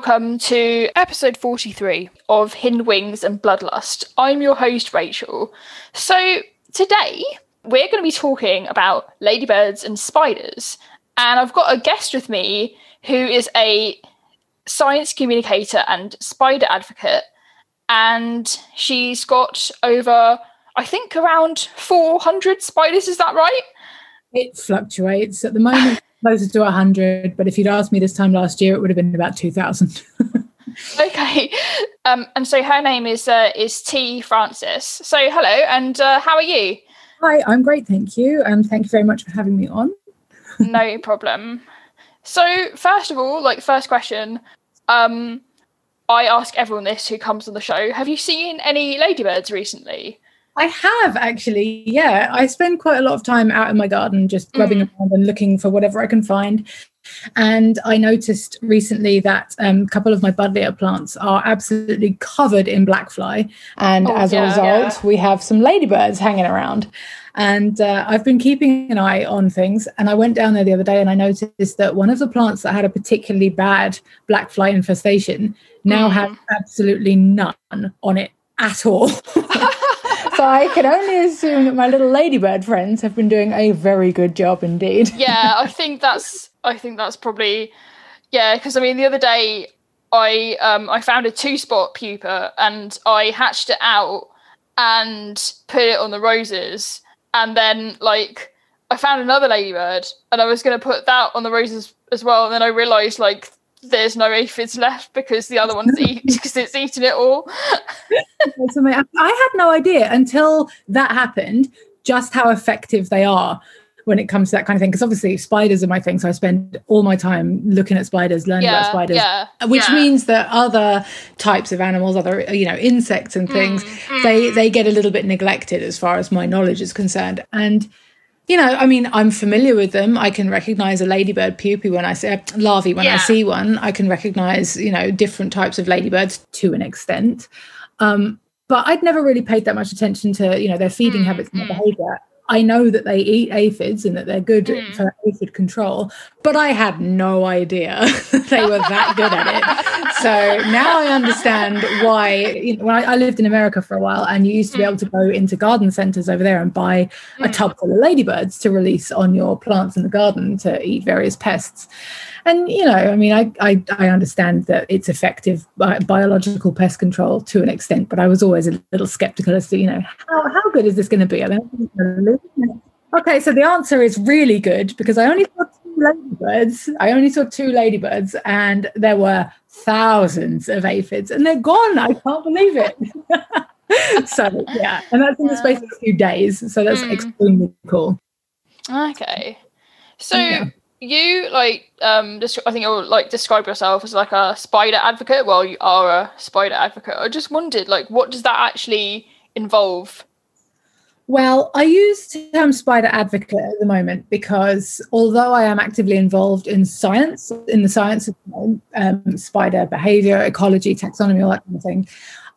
Welcome to episode 43 of Hidden Wings and Bloodlust. I'm your host, Rachel. So, today we're going to be talking about ladybirds and spiders. And I've got a guest with me who is a science communicator and spider advocate. And she's got over, I think, around 400 spiders. Is that right? It fluctuates. At the moment, closer to 100, but if you'd asked me this time last year, it would have been about 2,000. okay. Um, and so her name is uh, is T Francis. So hello, and uh, how are you? Hi, I'm great, thank you, and thank you very much for having me on. no problem. So first of all, like first question, um, I ask everyone this who comes on the show: Have you seen any ladybirds recently? I have actually, yeah. I spend quite a lot of time out in my garden just grubbing mm. around and looking for whatever I can find. And I noticed recently that um, a couple of my buddleia plants are absolutely covered in black fly. And oh, as yeah, a result, yeah. we have some ladybirds hanging around. And uh, I've been keeping an eye on things. And I went down there the other day and I noticed that one of the plants that had a particularly bad black fly infestation now mm. has absolutely none on it at all. so I can only assume that my little ladybird friends have been doing a very good job indeed. yeah, I think that's I think that's probably yeah, because I mean the other day I um I found a two spot pupa and I hatched it out and put it on the roses and then like I found another ladybird and I was gonna put that on the roses as well and then I realised like there's no aphids left because the other one's eat because it's eaten it all. I had no idea until that happened just how effective they are when it comes to that kind of thing. Because obviously spiders are my thing, so I spend all my time looking at spiders, learning yeah, about spiders, yeah, which yeah. means that other types of animals, other you know insects and things, mm, mm. they they get a little bit neglected as far as my knowledge is concerned, and you know, I mean, I'm familiar with them. I can recognize a ladybird pupae when I see a larvae when yeah. I see one. I can recognize, you know, different types of ladybirds to an extent. Um, but I'd never really paid that much attention to, you know, their feeding mm, habits and their mm. behavior. I know that they eat aphids and that they're good mm. for aphid control, but I had no idea they were that good at it. So now I understand why. You know, when I, I, lived in America for a while, and you used to be able to go into garden centers over there and buy a mm. tub full of ladybirds to release on your plants in the garden to eat various pests and you know i mean i i, I understand that it's effective bi- biological pest control to an extent but i was always a little skeptical as to you know how, how good is this going to be? I mean, okay so the answer is really good because i only saw two ladybirds. I only saw two ladybirds and there were thousands of aphids and they're gone. I can't believe it. So yeah and that's in the space of a few days. So that's mm. extremely cool. Okay. So yeah you like um i think you'll like describe yourself as like a spider advocate. Well you are a spider advocate. I just wondered like what does that actually involve? Well i use the term spider advocate at the moment because although i am actively involved in science in the science of um, spider behavior ecology taxonomy all that kind of thing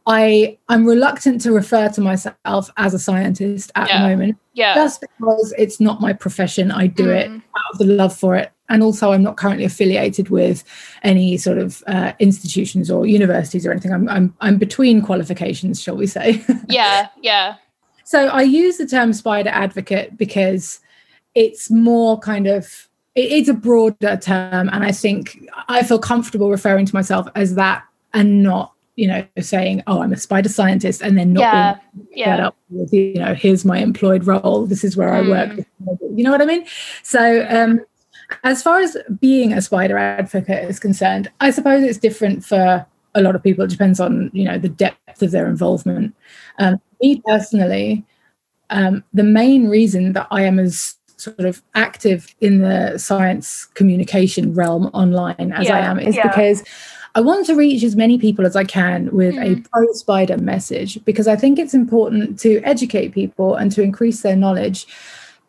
I I'm reluctant to refer to myself as a scientist at yeah. the moment. Yeah. Just because it's not my profession. I do mm. it out of the love for it. And also I'm not currently affiliated with any sort of uh, institutions or universities or anything. I'm I'm I'm between qualifications, shall we say. yeah, yeah. So I use the term spider advocate because it's more kind of it's a broader term and I think I feel comfortable referring to myself as that and not you know, saying, "Oh, I'm a spider scientist," and then not yeah, yeah. up with, you know, here's my employed role. This is where mm. I work. Hmm. You know what I mean? So, um, as far as being a spider advocate is concerned, I suppose it's different for a lot of people. It depends on you know the depth of their involvement. Um, me personally, um, the main reason that I am as sort of active in the science communication realm online as yeah, I am is because I want to reach as many people as I can with mm. a pro spider message because I think it's important to educate people and to increase their knowledge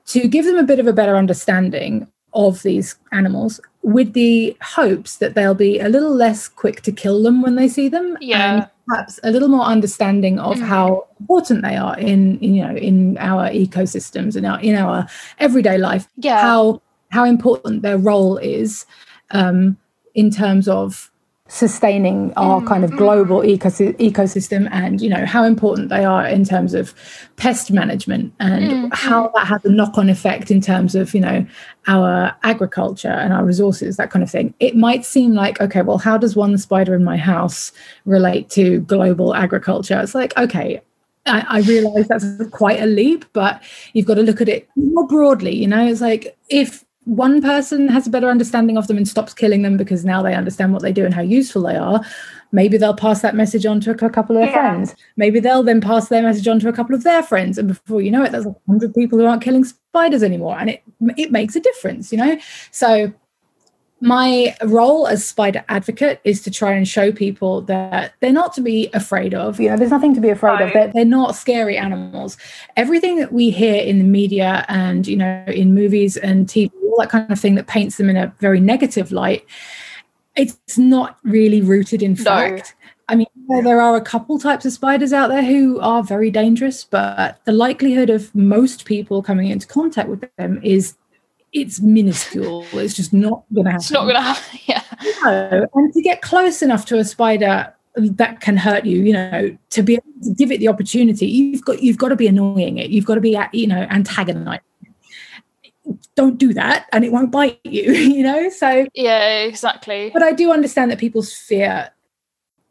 to give them a bit of a better understanding of these animals with the hopes that they'll be a little less quick to kill them when they see them yeah and perhaps a little more understanding of mm. how important they are in, in, you know in our ecosystems and our in our everyday life yeah how how important their role is um in terms of sustaining our mm. kind of mm. global ecosy- ecosystem and you know how important they are in terms of pest management and mm, how that has a knock-on effect in terms of you know our agriculture and our resources that kind of thing. It might seem like okay well how does one spider in my house relate to global agriculture? It's like okay I, I realize that's quite a leap, but you've got to look at it more broadly. You know, it's like if one person has a better understanding of them and stops killing them because now they understand what they do and how useful they are, maybe they'll pass that message on to a couple of their Yeah. friends. Maybe they'll then pass their message on to a couple of their friends, and before you know it, there's a hundred people who aren't killing spiders anymore, and it it makes a difference. You know, so my role as spider advocate is to try and show people that they're not to be afraid of. You know, there's nothing to be afraid of. They're, they're not scary animals. Everything that we hear in the media and, you know, in movies and TV, all that kind of thing that paints them in a very negative light, it's not really rooted in No. fact. I mean, there- there are a couple types of spiders out there who are very dangerous, but the likelihood of most people coming into contact with them is it's minuscule. It's just not going to happen. It's not going to happen. Yeah. No, and to get close enough to a spider that can hurt you, you know, to be able to give it the opportunity, you've got you've got to be annoying it. You've got to be, you know, antagonizing. Don't do that, and it won't bite you. You know, so Yeah, exactly. but I do understand that people's fear.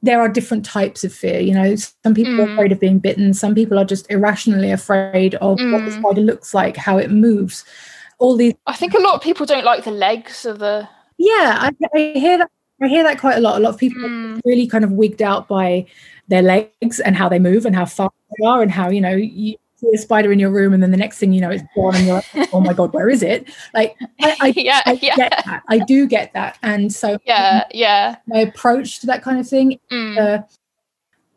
There are different types of fear. You know, some people are Mm. afraid of being bitten. Some people are just irrationally afraid of what the Mm. spider looks like, how it moves. All these I think a lot of people don't like the legs of the. Yeah, I, I hear that. I hear that quite a lot. A lot of people Mm. really kind of wigged out by their legs and how they move and how fast they are and how you know you see a spider in your room and then the next thing you know it's gone and you're like, oh my god, where is it? Like I, I, yeah, I yeah, get that. I do get that, and so yeah, yeah. my approach to that kind of thing, Mm. uh,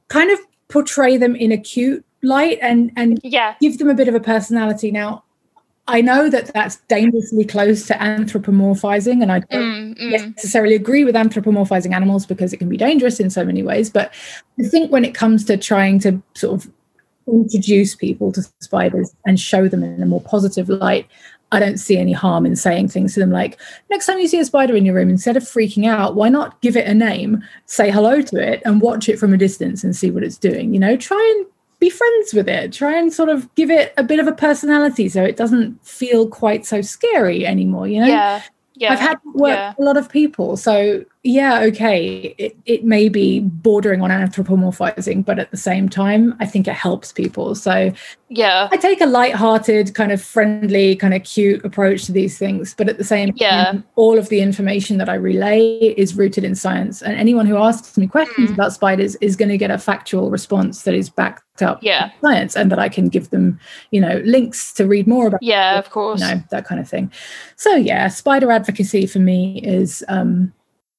kind of portray them in a cute light and and yeah, give them a bit of a personality. Now, I know that that's dangerously close to anthropomorphizing, and I don't mm, mm. necessarily agree with anthropomorphizing animals because it can be dangerous in so many ways. But I think when it comes to trying to sort of introduce people to spiders and show them in a more positive light, I don't see any harm in saying things to them like, next time you see a spider in your room, instead of freaking out, why not give it a name, say hello to it, and watch it from a distance and see what it's doing? You know, try and be friends with it, try and sort of give it a bit of a personality so it doesn't feel quite so scary anymore, you know? yeah, yeah. I've had work yeah. with a lot of people. So yeah, okay, it, it may be bordering on anthropomorphizing, but at the same time, I think it helps people. So yeah, I take a light-hearted, kind of friendly, kind of cute approach to these things. But at the same Yeah. time, all of the information that I relay is rooted in science. And anyone who asks me questions Mm. about spiders is going to get a factual response that is backed up Yeah. by science and that I can give them, you know, links to read more about yeah. Of course. you know that kind of thing so yeah spider advocacy for me is um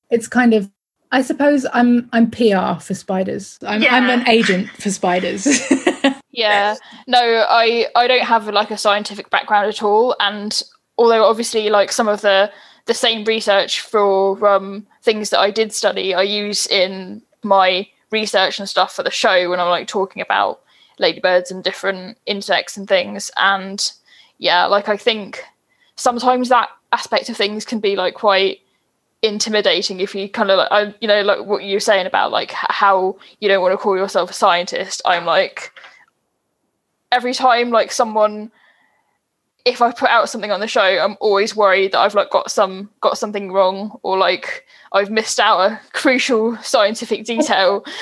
it's kind of i suppose i'm i'm pr for spiders. I'm, I'm an agent for spiders. Yeah. No i i don't have like a scientific background at all. And although obviously like some of the the same research for um things that i did study i use in my research and stuff for the show when i'm like talking about ladybirds and different insects and things. And yeah like i think sometimes that aspect of things can be like quite intimidating if you kind of like I, you know like what you're saying about like how you don't want to call yourself a scientist. I'm like every time like someone if i put out something on the show i'm always worried that i've like got some got something wrong or like i've missed out a crucial scientific detail.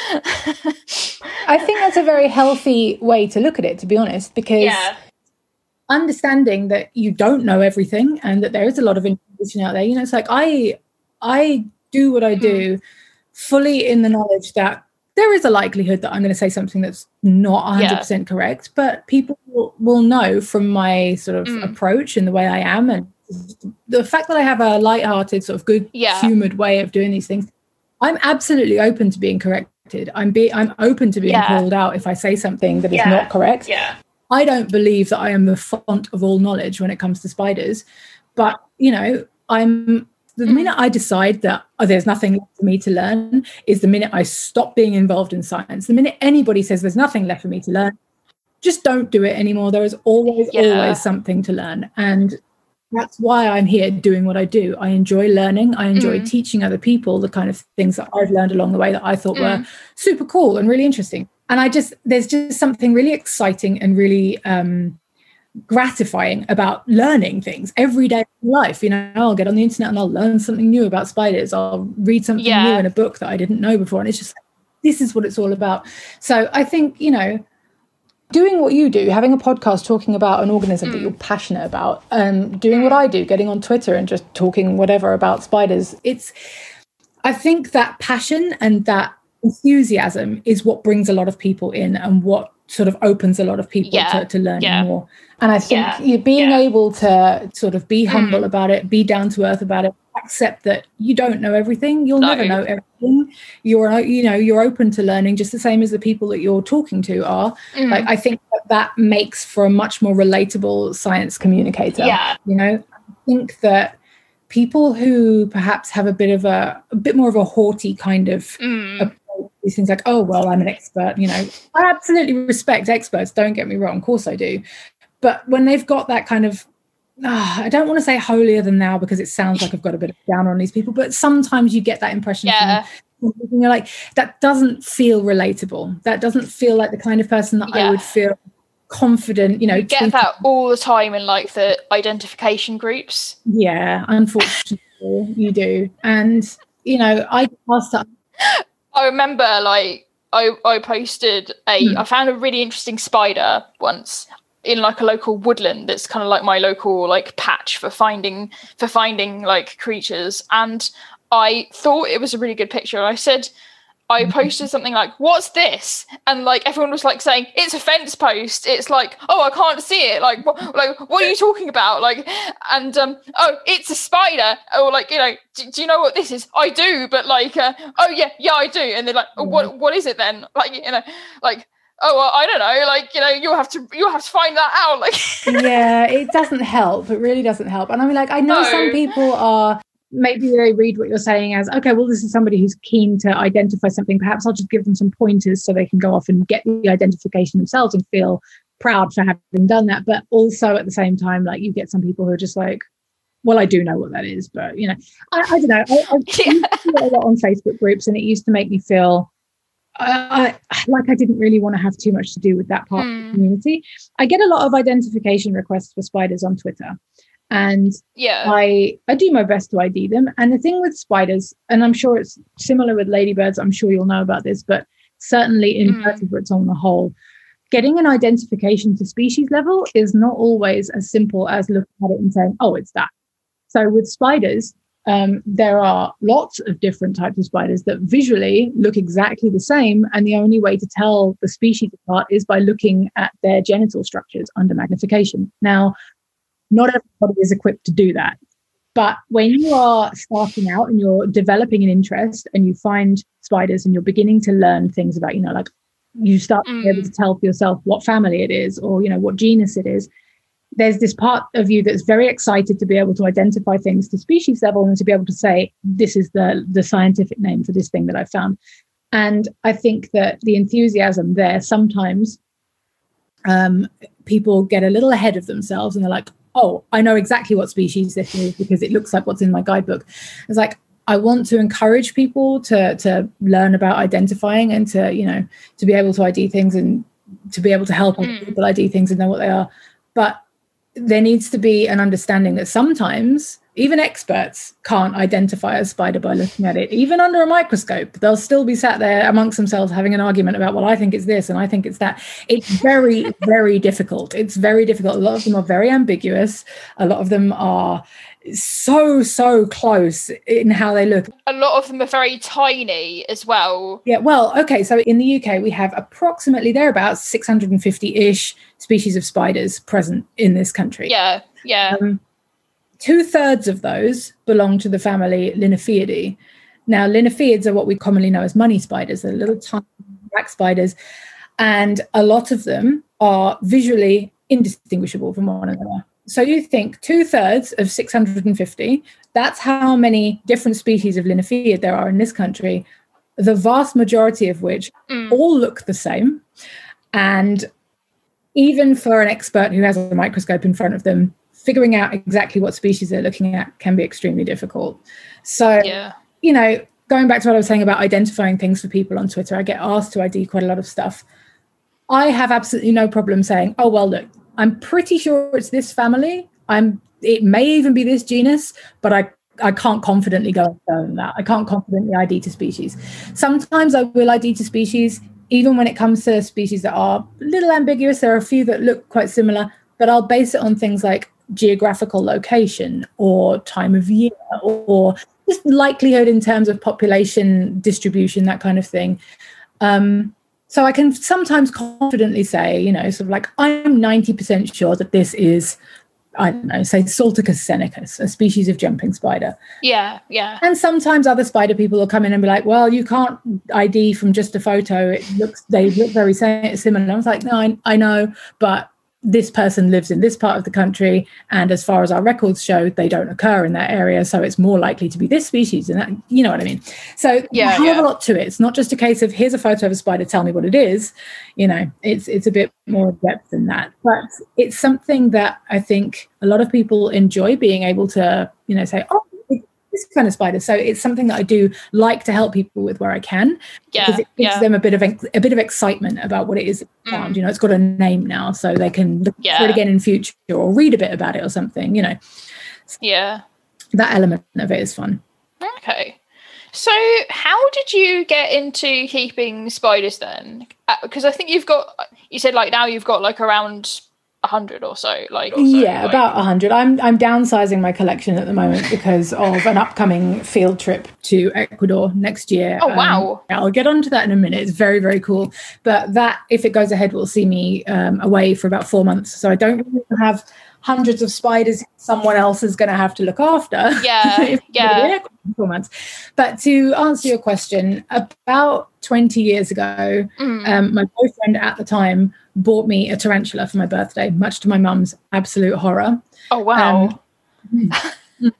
I think that's a very healthy way to look at it to be honest because understanding that you don't know everything and that there is a lot of information out there you know it's like i i do what i do fully in the knowledge that there is a likelihood that i'm going to say something that's not 100% correct but people will, will know from my sort of Mm. approach and the way i am and the fact that i have a light-hearted sort of good Yeah. humored way of doing these things i'm absolutely open to being corrected i'm be i'm open to being Yeah. called out if i say something that is Yeah. not correct yeah I don't believe that I am the font of all knowledge when it comes to spiders, but you know, I'm the Mm. minute I decide that oh, there's nothing left for me to learn is the minute I stop being involved in science. The minute anybody says there's nothing left for me to learn, just don't do it anymore. There is always, Yeah. always something to learn. And that's why I'm here doing what I do. I enjoy learning. I enjoy mm. teaching other people the kind of things that I've learned along the way that I thought mm. were super cool and really interesting. And I just, there's just something really exciting and really um, gratifying about learning things every day of life. You know, I'll get on the internet and I'll learn something new about spiders. I'll read something yeah. new in a book that I didn't know before. And it's just, this is what it's all about. So I think, you know, doing what you do, having a podcast talking about an organism mm. that you're passionate about, um, doing what I do, getting on Twitter and just talking whatever about spiders. It's, I think that passion and that enthusiasm is what brings a lot of people in and what sort of opens a lot of people yeah. to, to learn yeah. more. And I think yeah. you being able to sort of be humble mm. about it, be down to earth about it, accept that you don't know everything you'll no. never know everything you're you know you're open to learning just the same as the people that you're talking to are mm. like i think that, that makes for a much more relatable science communicator yeah you know i think that people who perhaps have a bit of a a bit more of a haughty kind of mm. These things like oh well i'm an expert you know i absolutely respect experts don't get me wrong of course i do but when they've got that kind of oh, I don't want to say holier than thou because it sounds like I've got a bit of down on these people, but sometimes you get that impression. Yeah. From, you're like, that doesn't feel relatable. That doesn't feel like the kind of person that yeah. I would feel confident, you know. You get that all the time in like the identification groups. Yeah, unfortunately, you do. And, you know, I asked that. I remember like I, I posted a hmm. I found a really interesting spider once in like a local woodland that's kind of like my local like patch for finding for finding like creatures and i thought it was a really good picture i said I posted something like, "What's this?" and like everyone was like saying, "It's a fence post." It's like, "Oh, I can't see it." Like, what? Like, what are you talking about? Like, and um, oh, it's a spider. Or like, you know, do, do you know what this is? I do, but like, uh, oh yeah, yeah, I do. And they're like, oh, "What? Mm-hmm. What is it then?" Like, you know, like oh well, i don't know like you know you'll have to you'll have to find that out like yeah it doesn't help it really doesn't help and i mean like i know no. some people are maybe they read what you're saying as okay well this is somebody who's keen to identify something perhaps i'll just give them some pointers so they can go off and get the identification themselves and feel proud for having done that but also at the same time like you get some people who are just like well, I do know what that is, but you know, I, I don't know. I, I yeah. a lot on Facebook groups, and it used to make me feel I, like I didn't really want to have too much to do with that part mm. of the hmm. community. I get a lot of identification requests for spiders on Twitter, and yeah, I I do my best to ID them. And the thing with spiders, and I'm sure it's similar with ladybirds. I'm sure you'll know about this, but certainly in mm. vertebrates on the whole, getting an identification to species level is not always as simple as looking at it and saying, "Oh, it's that." So with spiders, um, there are lots of different types of spiders that visually look exactly the same. And the only way to tell the species apart is by looking at their genital structures under magnification. Now, not everybody is equipped to do that. But when you are starting out and you're developing an interest and you find spiders and you're beginning to learn things about, you know, like you start mm. to be able to mm. tell for yourself what family it is or, you know, what genus it is, there's this part of you that's very excited to be able to identify things to species level and to be able to say this is the the scientific name for this thing that i found and i think that the enthusiasm there sometimes um, people get a little ahead of themselves and they're like oh i know exactly what species this is because it looks like what's in my guidebook it's like i want to encourage people to to learn about identifying and to you know to be able to id things and to be able to help mm. people id things and know what they are but there needs to be an understanding that sometimes even experts can't identify a spider by looking at it. Even under a microscope they'll still be sat there amongst themselves having an argument about well i think it's this and i think it's that. It's very very difficult. It's very difficult. A lot of them are very ambiguous. A lot of them are so so close in how they look. A lot of them are very tiny as well. Yeah well okay so in the uk we have approximately there about 650-ish species of spiders present in this country. Yeah yeah. Um, two-thirds of those belong to the family Linyphiidae now Linyphiids are what we commonly know as money spiders they're little tiny black spiders and a lot of them are visually indistinguishable from one another so you think two thirds of 650, that's how many different species of Linyphiid there are in this country, the vast majority of which mm. all look the same. And even for an expert who has a microscope in front of them, figuring out exactly what species they're looking at can be extremely difficult. So, Yeah. you know, going back to what I was saying about identifying things for people on Twitter, I get asked to ID quite a lot of stuff. I have absolutely no problem saying, "Oh well, look, I'm pretty sure it's this family. I'm. It may even be this genus, but I." I can't confidently go and confirm that. I can't confidently ID to species. Sometimes I will ID to species, even when it comes to species that are a little ambiguous. There are a few that look quite similar, but I'll base it on things like geographical location or time of year or just likelihood in terms of population distribution, that kind of thing. Um, so I can sometimes confidently say, you know, sort of like, I'm 90% sure that this is, I don't know, say Salticus scenicus, a species of jumping spider. Yeah. Yeah. And sometimes other spider people will come in and be like, well, you can't ID from just a photo. It looks, they look very similar. I was like, no, I, I know, but this person lives in this part of the country. And as far as our records show, they don't occur in that area. So it's more likely to be this species. And that, you know what I mean? So Yeah, a hell yeah. a lot to it. It's not just a case of here's a photo of a spider, tell me what it is. You know, it's it's a bit more depth than that. But it's something that I think a lot of people enjoy being able to, you know, say, oh, this kind of spider. So it's something that I do like to help people with where I can Yeah. because it gives Yeah. them a bit of a bit of excitement about what it is found. Mm. You know, it's got a name now, so they can look for it again in future or read a bit about it or something. You know, Yeah. that element of it is fun. Okay. So, how did you get into keeping spiders then? Because I think you've got, you said like now you've got like around hundred or so. Like, or so, yeah, like- about a hundred. I'm I'm downsizing my collection at the moment because of an upcoming field trip to Ecuador next year. Oh, Um, wow. I'll get onto that in a minute. It's very very cool. But that, if it goes ahead, will see me um, away for about four months. So I don't have hundreds of spiders someone else is going to have to look after. Yeah, yeah. gonna be there for four months. But to answer your question, about 20 years ago, Mm. um, my boyfriend at the time bought me a tarantula for my birthday, much to my mum's absolute horror. oh wow. um,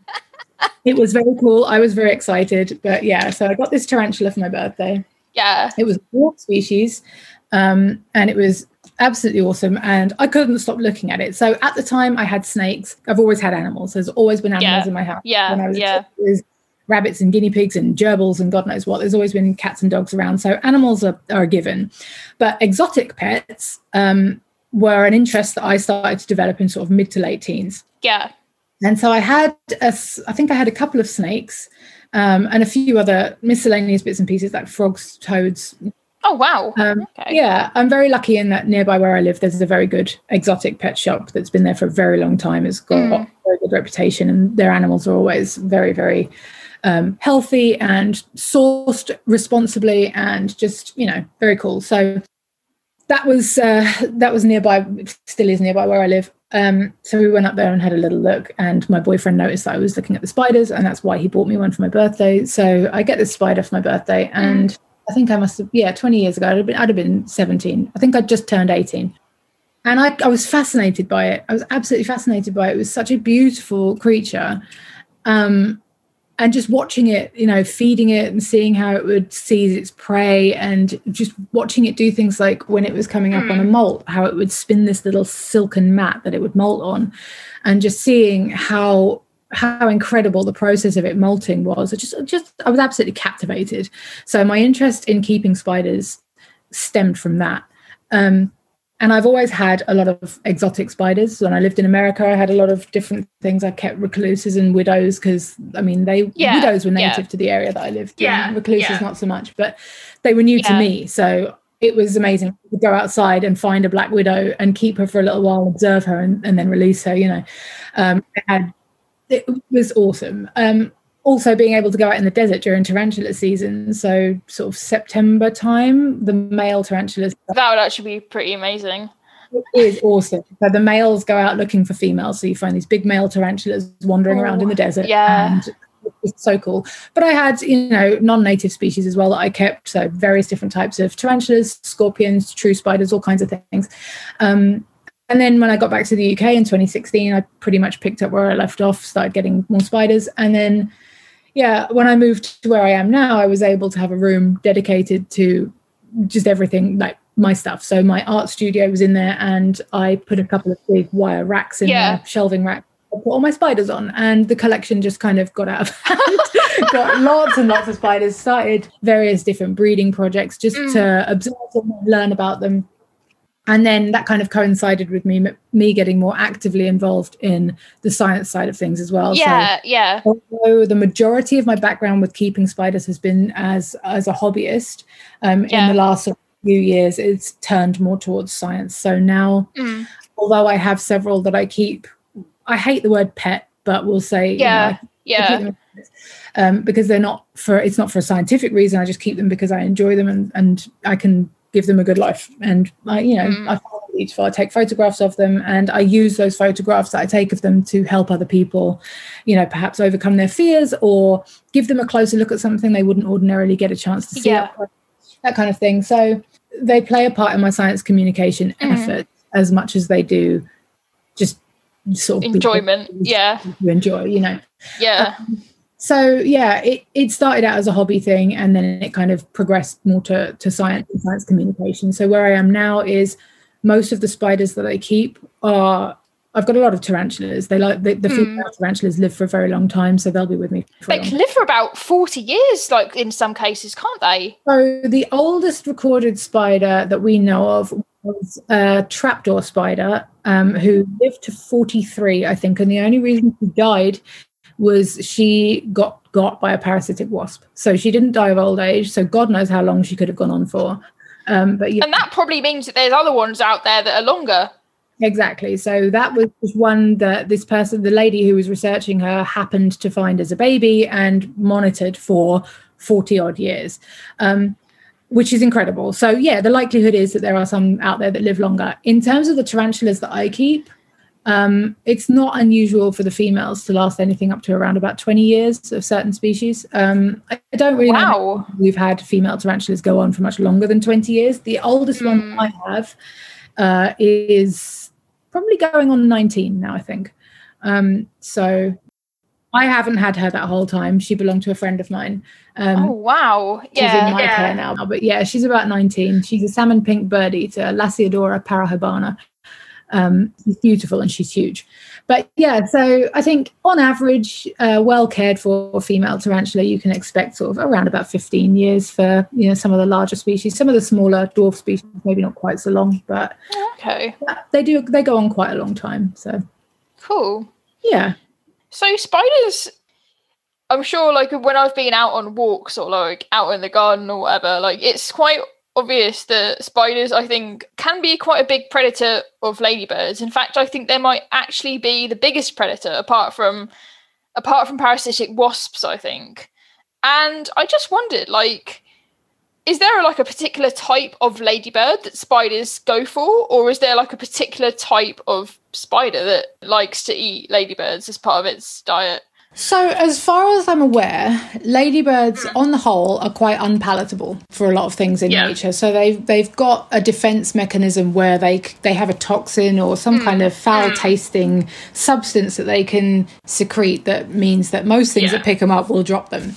It was very cool. I was very excited. But yeah, so I got this tarantula for my birthday. yeah. It was a dwarf species, um, and it was absolutely awesome. And I couldn't stop looking at it. So at the time, I had snakes. I've always had animals. There's always been animals Yeah. in my house. Yeah, When I was yeah. kid, rabbits and guinea pigs and gerbils and God knows what. There's always been cats and dogs around. So animals are, are a given. But exotic pets um, were an interest that I started to develop in sort of mid to late teens. Yeah. And so I had, a I think I had a couple of snakes um, and a few other miscellaneous bits and pieces like frogs, toads. Oh wow. Um, okay. Yeah, I'm very lucky in that nearby where I live, there's a very good exotic pet shop that's been there for a very long time. It's got Mm. a very good reputation, and their animals are always very, very um, healthy and sourced responsibly, and just you know very cool. So that was uh, that was nearby, still is nearby where I live. Um, so we went up there and had a little look, and my boyfriend noticed that I was looking at the spiders, and that's why he bought me one for my birthday. So I get this spider for my birthday, and I think I must have, yeah, 20 years ago, I'd have been, I'd have been 17. I think I'd just turned 18. And I, I was fascinated by it. I was absolutely fascinated by it. It was such a beautiful creature. Um, and just watching it, you know, feeding it and seeing how it would seize its prey and just watching it do things like when it was coming up on a molt, how it would spin this little silken mat that it would molt on and just seeing how how incredible the process of it molting was. Just just I was absolutely captivated. So my interest in keeping spiders stemmed from that. Um, and I've always had a lot of exotic spiders. When I lived in America, I had a lot of different things. I kept recluses and widows because I mean, they Yeah, widows were yeah. native to the area that I lived Yeah, in. Recluses yeah. not so much, but they were new to me. So it was amazing to go outside and find a black widow and keep her for a little while, observe her, and, and then release her. You know, um, I had it was awesome. Um, also, being able to go out in the desert during tarantula season, so sort of September time, the male tarantulas That would actually be pretty amazing. it is awesome. So the males go out looking for females, so you find these big male tarantulas wandering around in the desert. yeah. and it's so cool. But I had, you know, non-native species as well that I kept, so various different types of tarantulas, scorpions, true spiders, all kinds of things. Um, and then when I got back to the UK in 2016, I pretty much picked up where I left off, started getting more spiders. And then, yeah, when I moved to where I am now, I was able to have a room dedicated to just everything like my stuff. So my art studio was in there and I put a couple of big wire racks in Yeah. there, shelving rack put all my spiders on, and the collection just kind of got out of hand. got lots and lots of spiders. Started various different breeding projects just Mm. to observe them and learn about them. And then that kind of coincided with me me getting more actively involved in the science side of things as well. So yeah, yeah. although the majority of my background with keeping spiders has been as as a hobbyist um, Yeah. in the last few years it's turned more towards science so now Mm. although i have several that i keep i hate the word pet but we'll say you know, Yeah, yeah. them as pets, um, because they're not for it's not for a scientific reason i just keep them because i enjoy them and and i can give them a good life and i you know Mm. i find it beautiful i take photographs of them and i use those photographs that i take of them to help other people you know perhaps overcome their fears or give them a closer look at something they wouldn't ordinarily get a chance to see Yeah. up that kind of thing so they play a part in my science communication Mhm. effort as much as they do just sort of Enjoyment. Yeah, to enjoy you know yeah. So yeah it, it started out as a hobby thing and then it kind of progressed more to, to science and science communication so where i am now is most of the spiders that i keep are i've got a lot of tarantulas they like the, the Hmm. female tarantulas live for a very long time so they'll be with me for They can live for about 40 years, like in some cases, can't they? So the oldest recorded spider that we know of was a trapdoor spider um, who lived to 43, I think, and the only reason she died was she got got by a parasitic wasp. So she didn't die of old age. So God knows how long she could have gone on for. Um, but yeah, And that probably means that there's other ones out there that are longer. Exactly. So that was just one that this person, the lady who was researching her, happened to find as a baby and monitored for 40 odd years, um, which is incredible. So, yeah, the likelihood is that there are some out there that live longer. In terms of the tarantulas that I keep, um, it's not unusual for the females to last anything up to around about 20 years of certain species. Um, I I don't really know we've had female tarantulas go on for much longer than 20 years. The oldest one Mm. I have uh, is probably going on 19 now, I think. Um, so I haven't had her that whole time. She belonged to a friend of mine. Um, oh, wow. She's in Yeah. my care now, but yeah, she's about 19. She's a salmon pink bird eater, Lasiodora parahybana. Um, she's beautiful and she's huge. But yeah, so I think on average, uh, well cared for female tarantula, you can expect sort of around about 15 years for you know some of the larger species. Some of the smaller dwarf species, maybe not quite so long, but Okay. they do they go on quite a long time. So Cool. yeah, So spiders, I'm sure, like when I've been out on walks or like out in the garden or whatever, like it's quite obvious that spiders, I think, can be quite a big predator of ladybirds. In fact, I think they might actually be the biggest predator apart from apart from parasitic wasps. I think, and I just wondered, like. Is there like a particular type of ladybird that spiders go for, or is there like a particular type of spider that likes to eat ladybirds as part of its diet? So, as far as I'm aware, ladybirds, on the whole, are quite unpalatable for a lot of things in Yeah. nature. So they've they've got a defense mechanism where they they have a toxin or some kind of foul tasting substance that they can secrete that means that most things Yeah. that pick them up will drop them.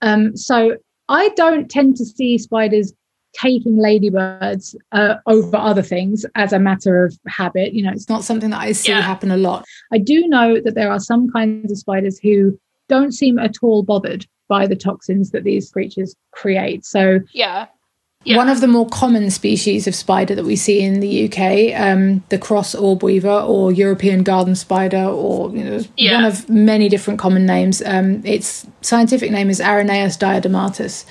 Um, so I don't tend to see spiders taking ladybirds uh, over other things as a matter of habit. You know, it's not something that I see Yeah. happen a lot. I do know that there are some kinds of spiders who don't seem at all bothered by the toxins that these creatures create. So, Yeah. one of the more common species of spider that we see in the UK, um, the cross orb weaver or European garden spider, or you know, Yeah. one of many different common names. Um, its scientific name is Araneus diadematus.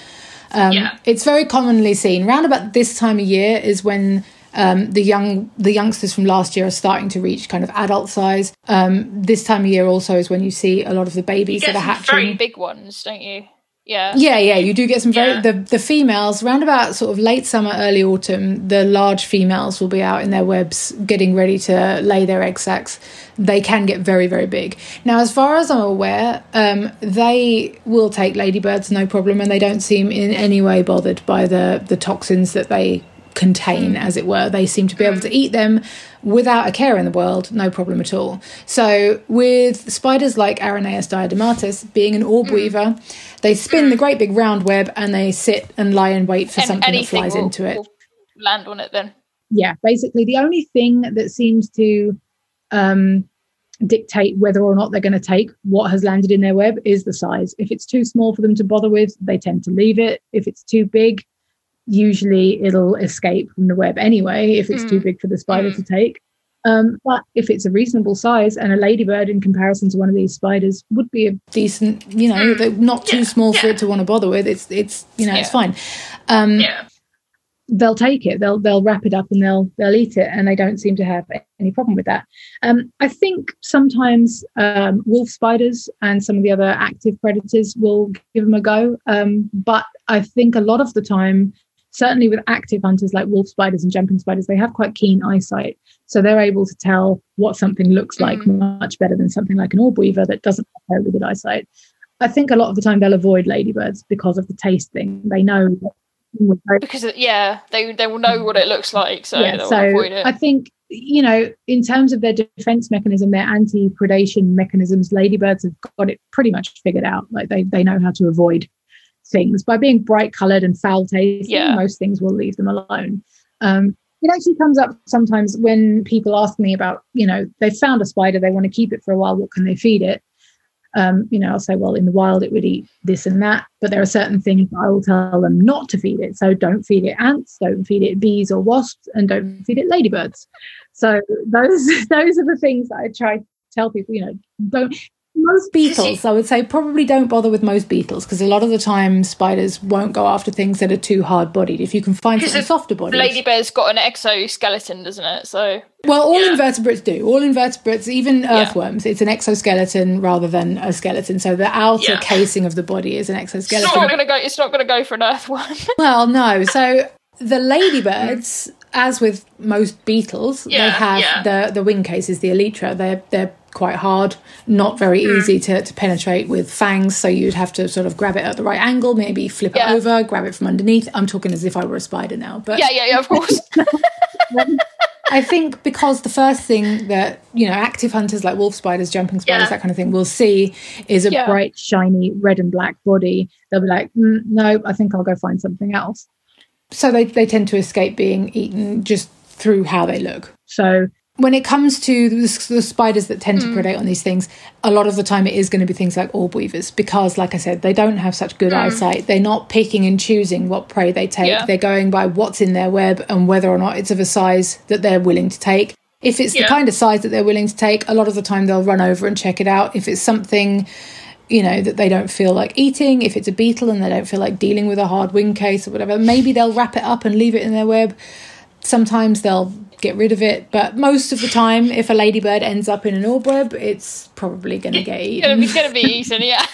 Um, Yeah. It's very commonly seen. Round about this time of year is when um, the young the youngsters from last year are starting to reach kind of adult size. Um, this time of year also is when you see a lot of the babies that are hatching. very big ones, don't you? Yeah. Yeah, yeah, you do get some very Yeah. the the females round about sort of late summer, early autumn. The large females will be out in their webs, getting ready to lay their egg sacs. They can get very very big. Now, as far as I'm aware, um, they will take ladybirds no problem, and they don't seem in any way bothered by the the toxins that they contain, mm. as it were. They seem to be able to mm. eat them without a care in the world, no problem at all. So, with spiders like Araneus diadematus being an orb weaver, mm. they spin the great big round web and they sit and lie in wait for And something that flies will, into it. land on it then. Yeah, basically, the only thing that seems to um, dictate whether or not they're going to take what has landed in their web is the size. If it's too small for them to bother with, they tend to leave it. If it's too big, usually it'll escape from the web anyway, if it's mm. too big for the spider mm. to take. Um, but if it's a reasonable size and a ladybird in comparison to one of these spiders would be a decent, you know, mm. not too yeah. small yeah. for it to want to bother with. It's it's you know yeah. it's fine. Um, yeah. They'll take it. They'll they'll wrap it up and they'll they'll eat it, and they don't seem to have any problem with that. Um, I think sometimes um, wolf spiders and some of the other active predators will give them a go, um, but I think a lot of the time certainly with active hunters like wolf spiders and jumping spiders, they have quite keen eyesight. So they're able to tell what something looks like mm. much better than something like an orb weaver that doesn't have terribly good eyesight. I think a lot of the time they'll avoid ladybirds because of the taste thing. They know because yeah, they they will know what it looks like, so yeah, so I think you know, in terms of their defense mechanism, their anti predation mechanisms, ladybirds have got it pretty much figured out. Like they they know how to avoid things. By being bright colored and foul tasting yeah. most things will leave them alone. Um, it actually comes up sometimes when people ask me about you know they've found a spider they want to keep it for a while what can they feed it? Um, you know i'll say well in the wild it would eat this and that but there are certain things i will tell them not to feed it. So don't feed it ants don't feed it bees or wasps and don't feed it ladybirds. So those those are the things that i try to tell people you know don't most beetles, I would say, probably don't bother with most beetles because a lot of the time spiders won't go after things that are too hard bodied. If you can find something softer bodied. Ladybear's got an exoskeleton, doesn't it? So well, all yeah. invertebrates do. All invertebrates, even earthworms, yeah. it's an exoskeleton rather than a skeleton. So the outer yeah. casing of the body is an exoskeleton. It's not going to go. It's not going to go for an earthworm. well, no. So the ladybirds, as with most beetles, they have the the wing cases, the elytra. They're they're quite hard, not very mm. easy to, to penetrate with fangs. So you'd have to sort of grab it at the right angle, maybe flip yeah. it over, grab it from underneath. I'm talking as if I were a spider now, but yeah, yeah, yeah, of course. I think because the first thing that you know active hunters like wolf spiders, jumping spiders, yeah. that kind of thing will see is a yeah. bright, shiny red and black body. They'll be like, mm, "No, I think I'll go find something else." So they they tend to escape being eaten just through how they look. So when it comes to the, the spiders that tend mm. to predate on these things, a lot of the time it is going to be things like orb weavers because, like I said, they don't have such good mm. eyesight. They're not picking and choosing what prey they take. Yeah. They're going by what's in their web and whether or not it's of a size that they're willing to take. If it's yeah. the kind of size that they're willing to take, a lot of the time they'll run over and check it out. If it's something you know that they don't feel like eating if it's a beetle and they don't feel like dealing with a hard wing case or whatever maybe they'll wrap it up and leave it in their web sometimes they'll get rid of it. But most of the time, if a ladybird ends up in an orb web, it's probably going to get eaten. It's going to be eaten, yeah.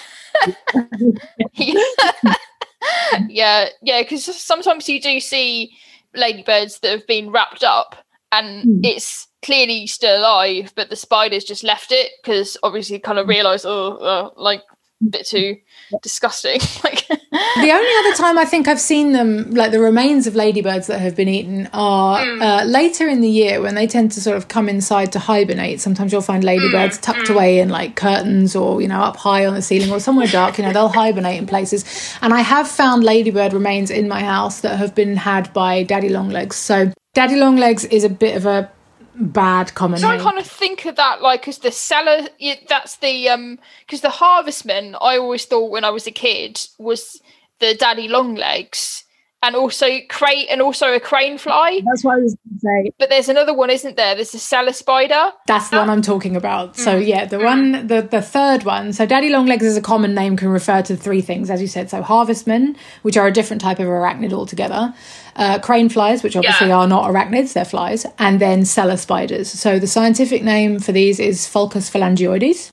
yeah, yeah, because sometimes you do see ladybirds that have been wrapped up and mm. it's clearly still alive, but the spiders just left it because obviously kind of realised, oh, uh, like a bit too disgusting. like the only other time I think I've seen them, like the remains of ladybirds that have been eaten, are mm. uh, later in the year when they tend to sort of come inside to hibernate. Sometimes you'll find ladybirds mm. tucked mm. away in like curtains or you know up high on the ceiling or somewhere dark. You know they'll hibernate in places. And I have found ladybird remains in my house that have been had by daddy longlegs. So daddy longlegs is a bit of a bad common so i kind of think of that like as the cellar that's the um because the harvestman i always thought when i was a kid was the daddy long legs and also crate and also a crane fly. That's what I was going to say. But there's another one, isn't there? There's a cellar spider. That's the one I'm talking about. So mm. yeah, the mm. one, the the third one. So daddy longlegs is a common name can refer to three things, as you said. So harvestmen, which are a different type of arachnid altogether. Uh, crane flies, which obviously yeah. are not arachnids, they're flies, and then cellar spiders. So the scientific name for these is Pholcus phalangioides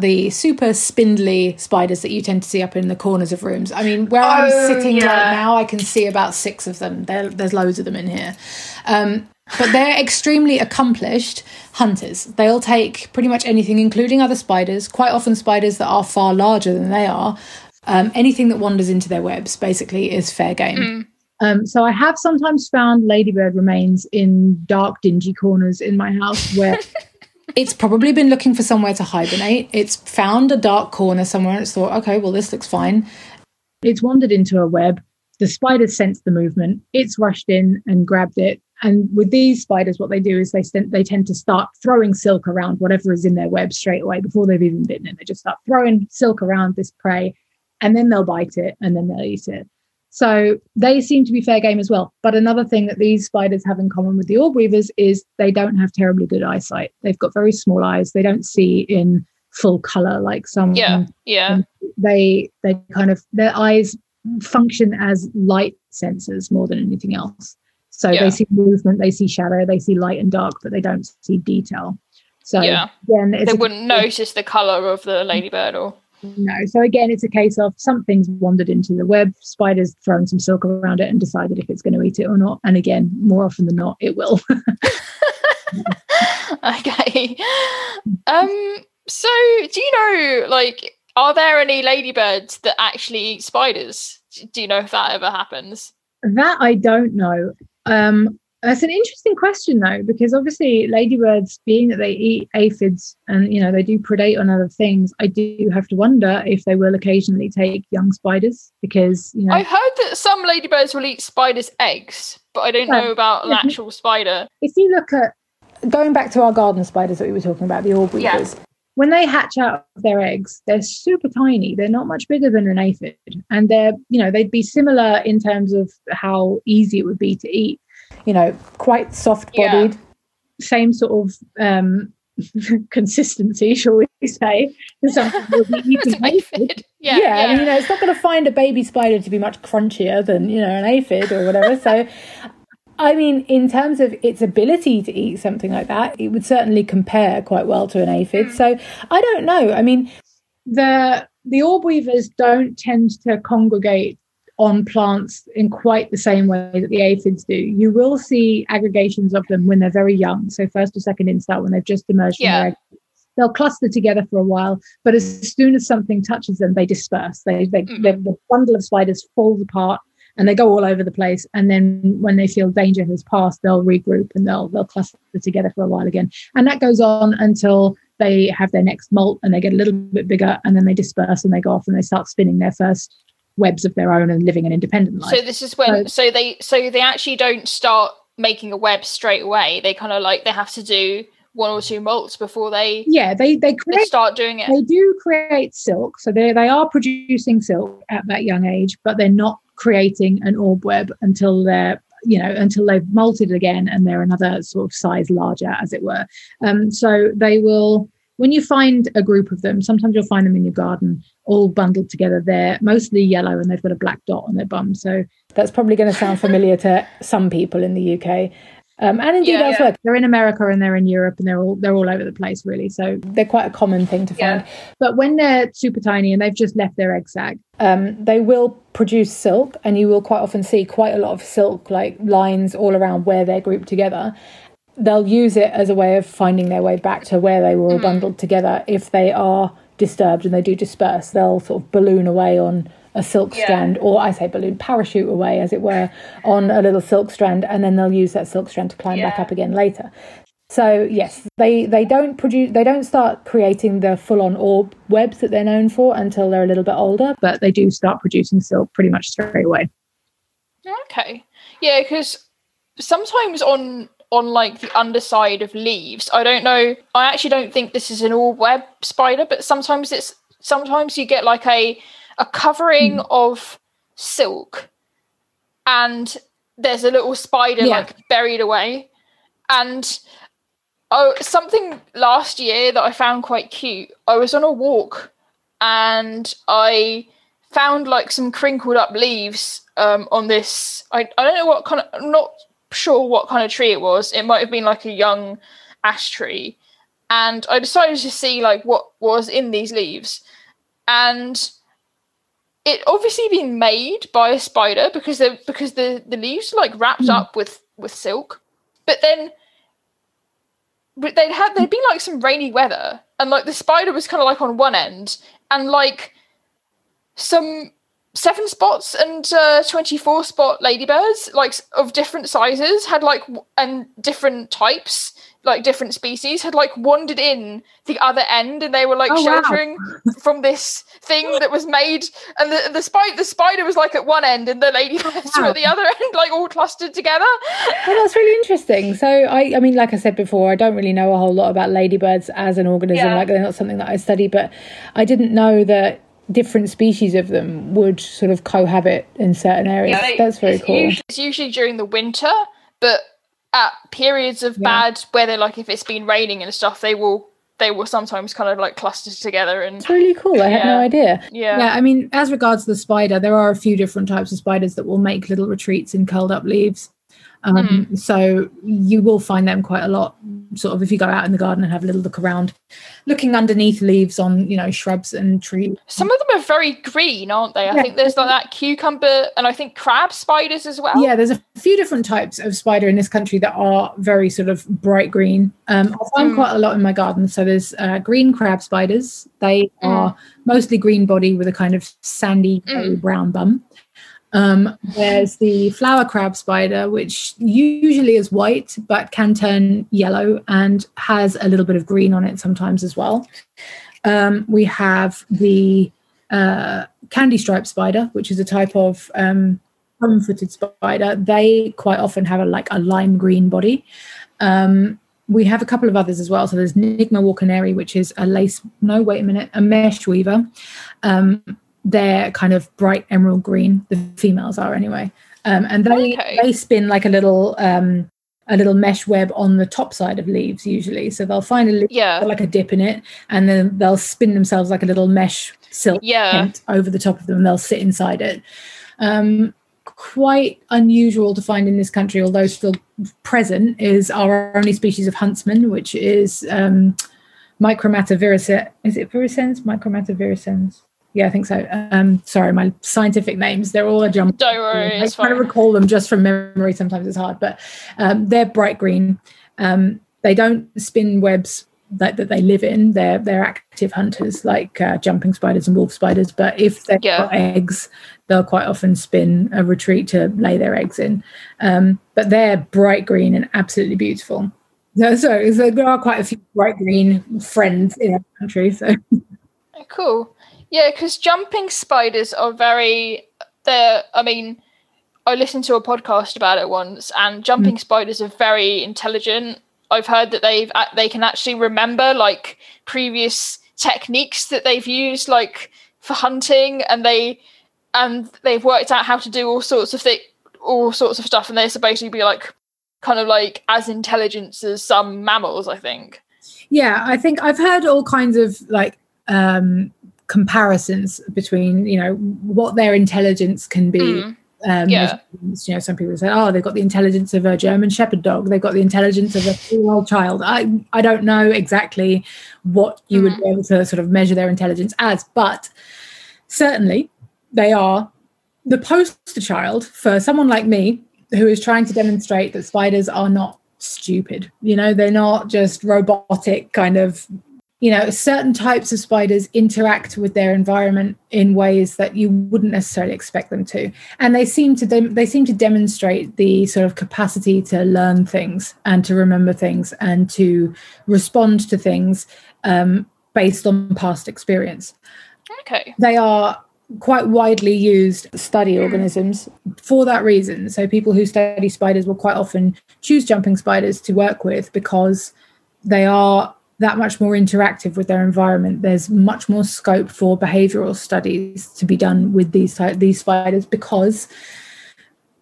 the super spindly spiders that you tend to see up in the corners of rooms. I mean, where oh, I'm sitting yeah. right now, I can see about six of them. There, there's loads of them in here. Um, but they're extremely accomplished hunters. They'll take pretty much anything, including other spiders, quite often spiders that are far larger than they are. Um, anything that wanders into their webs basically is fair game. Mm. Um, so I have sometimes found ladybird remains in dark, dingy corners in my house where it's probably been looking for somewhere to hibernate. It's found a dark corner somewhere and it's thought, okay, well, this looks fine. It's wandered into a web the spider sensed the movement, it's rushed in and grabbed it. And with these spiders, what they do is they st- they tend to start throwing silk around whatever is in their web straight away before they've even bitten it. They just start throwing silk around this prey, and then they'll bite it and then they'll eat it. So they seem to be fair game as well. But another thing that these spiders have in common with the orb weavers is they don't have terribly good eyesight. They've got very small eyes. They don't see in full color like some. Yeah, um, yeah. Um, they they kind of their eyes function as light sensors more than anything else. So Yeah. they see movement, they see shadow, they see light and dark, but they don't see detail. So Yeah. again, it's They wouldn't notice the colour of the ladybird or no. So again, it's a case of something's wandered into the web, spiders thrown some silk around it and decided if it's going to eat it or not. And again, more often than not, it will. okay. Um so do you know like are there any ladybirds that actually eat spiders? Do you know if that ever happens? that I don't know. Um, that's an interesting question though, because obviously ladybirds, being that they eat aphids and you know they do predate on other things, I do have to wonder if they will occasionally take young spiders because you know I've heard that some ladybirds will eat spiders' eggs, but I don't Yeah. know about an actual spider. if you look at going back to our garden spiders that we were talking about, the orb Yeah. weavers, when they hatch out of their eggs, they're super tiny. They're not much bigger than an aphid, and they're you know they'd be similar in terms of how easy it would be to eat. You know, quite soft bodied, same sort of um, consistency, shall we say? something that be It's an aphid. Yeah, yeah, I mean, you know, it's not going to find a baby spider to be much crunchier than you know an aphid or whatever. So, I mean, in terms of its ability to eat something like that, it would certainly compare quite well to an aphid. So, I don't know. I mean, the the orb weavers don't tend to congregate on plants in quite the same way that the aphids do. You will see aggregations of them when they're very young, so first or second instar when they've just emerged from Yeah. their egg. They'll cluster together for a while, but as soon as something touches them, they disperse. They, they Mhm. the, the bundle of spiders falls apart and they go all over the place. And then when they feel danger has passed, they'll regroup and they'll they'll cluster together for a while again. And that goes on until they have their next molt and they get a little bit bigger and then they disperse and they go off and they start spinning their first webs of their own and living an independent life. So this is when so they so they actually don't start making a web straight away. They kind of like they have to do one or two molts before they, yeah, they they they start doing it. they do create silk, so they they are producing silk at that young age, but they're not creating an orb web until they're you know until they've molted again and they're another sort of size larger, as it were. Um, so they will. When you find a group of them, sometimes you'll find them in your garden, all bundled together. They're mostly yellow and they've got a black dot on their bum. So that's probably going to sound familiar to some people in the UK. Um, and indeed Yeah, elsewhere. they're in America and they're in Europe and they're all they're all over the place really. So, They're quite a common thing to find. Yeah. but when they're super tiny and they've just left their egg sac, um, they will produce silk, and you will quite often see quite a lot of silk like lines all around where they're grouped together. They'll use it as a way of finding their way back to where they were all bundled together. If they are disturbed and they do disperse, they'll sort of balloon away on a silk Yeah. strand, or I say balloon, parachute away, as it were, on a little silk strand, and then they'll use that silk strand to climb back up again later. So yes, they they don't produce they don't start creating the full on orb webs that they're known for until they're a little bit older. but they do start producing silk pretty much straight away. Okay. Yeah, because sometimes on on like the underside of leaves, I don't know. I actually don't think this is an orb web spider, but sometimes it's sometimes you get like a a covering of silk, and there's a little spider Yeah. like buried away, and. Oh, something last year that I found quite cute. I was on a walk and I found like some crinkled up leaves um, on this. I, I don't know what kind of, I'm not sure what kind of tree it was. It might have been like a young ash tree. And I decided to see like what was in these leaves. And it obviously been made by a spider because they because the, the leaves are like wrapped Hmm. up with, with silk. But then but they'd had there'd been like some rainy weather and like the spider was kind of like on one end and like some seven spots and uh, 24 spot ladybirds like of different sizes had like w- and different types like different species had like wandered in the other end and they were like Oh, wow. sheltering from this thing that was made and the the spider the spider was like at one end and the ladybirds were at the other end like all clustered together Well, that's really interesting. So, I, I mean, like I said before, I don't really know a whole lot about ladybirds as an organism. Yeah. Like, they're not something that I study, but I didn't know that different species of them would sort of cohabit in certain areas. they- that's very it's cool. usually, it's usually during the winter but at periods of Yeah. bad weather like if it's been raining and stuff they will they will sometimes kind of like cluster together and It's really cool. I had no idea. yeah Yeah, I mean, as regards the spider, there are a few different types of spiders that will make little retreats in curled up leaves. Um, So you will find them quite a lot. Sort of if you go out in the garden and have a little look around, looking underneath leaves on you know shrubs and trees. Some of them are very green, aren't they? I Yeah. think there's like that cucumber and I think crab spiders as well. Yeah, there's a few different types of spider in this country that are very sort of bright green. Um, I find Mm. quite a lot in my garden. So there's uh, green crab spiders. They Mm. are mostly green body with a kind of sandy Mm. brown bum. Um, there's the flower crab spider, which usually is white but can turn yellow and has a little bit of green on it sometimes as well. Um, we have the uh, candy stripe spider, which is a type of um, comb-footed spider. They quite often have a like a lime green body. Um, we have a couple of others as well. So there's Nigma walckenaeri, which is a lace. No, wait a minute, a mesh weaver. Um, they're kind of bright emerald green. The females are anyway, um, and they Okay. they spin like a little um, a little mesh web on the top side of leaves usually. So they'll find a leaf Yeah. like a dip in it, and then they'll spin themselves like a little mesh silk Yeah. tent over the top of them, and they'll sit inside it. Um, quite unusual to find in this country, although still present, is our only species of huntsman, which is um, Micrommata virescens. Is it virescens? Micrommata virescens. Yeah, I think so. Um, sorry, my scientific names—they're all a jumble. Don't worry, I try to recall them just from memory. Sometimes it's hard, but um, they're bright green. Um, they don't spin webs that, that they live in. They're they're active hunters, like uh, jumping spiders and wolf spiders. But if they've Yeah. got eggs, they'll quite often spin a retreat to lay their eggs in. Um, but they're bright green and absolutely beautiful. So, so, so there are quite a few bright green friends in our country. So Cool. Yeah, because jumping spiders are very. They're. I mean, I listened to a podcast about it once, and jumping spiders are very intelligent. I've heard that they've they can actually remember like previous techniques that they've used, like for hunting, and they and they've worked out how to do all sorts of thi- all sorts of stuff, and they're supposed to be like kind of like as intelligent as some mammals. I think. yeah, I think I've heard all kinds of like um, comparisons between you know what their intelligence can be. Mm. Um, Yeah. You know, some people say, "Oh, they've got the intelligence of a German Shepherd dog. They've got the intelligence of a four-year-old child." I I don't know exactly what you would be able to sort of measure their intelligence as, but certainly they are the poster child for someone like me who is trying to demonstrate that spiders are not stupid. You know, they're not just robotic kind of you know certain types of spiders interact with their environment in ways that you wouldn't necessarily expect them to and they seem to dem- they seem to demonstrate the sort of capacity to learn things and to remember things and to respond to things um, based on past experience Okay. they are quite widely used Study organisms. for that reason. So people who study spiders will quite often choose jumping spiders to work with because they are that much more interactive with their environment. There's much more scope for behavioral studies to be done with these these spiders because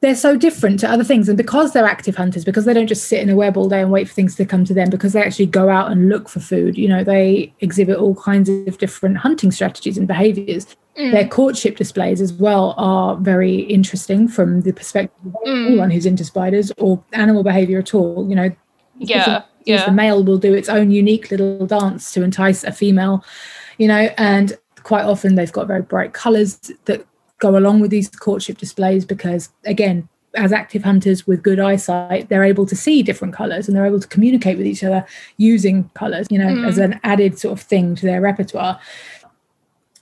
they're so different to other things and because they're active hunters because they don't just sit in a web all day and wait for things to come to them because they actually go out and look for food you know they exhibit all kinds of different hunting strategies and behaviors Mm. their courtship displays as well are very interesting from the perspective of Mm. anyone who's into spiders or animal behavior at all you know Yeah. Is the male will do its own unique little dance to entice a female you know and quite often they've got very bright colors that go along with these courtship displays because again as active hunters with good eyesight they're able to see different colors and they're able to communicate with each other using colors you know Mm. as an added sort of thing to their repertoire.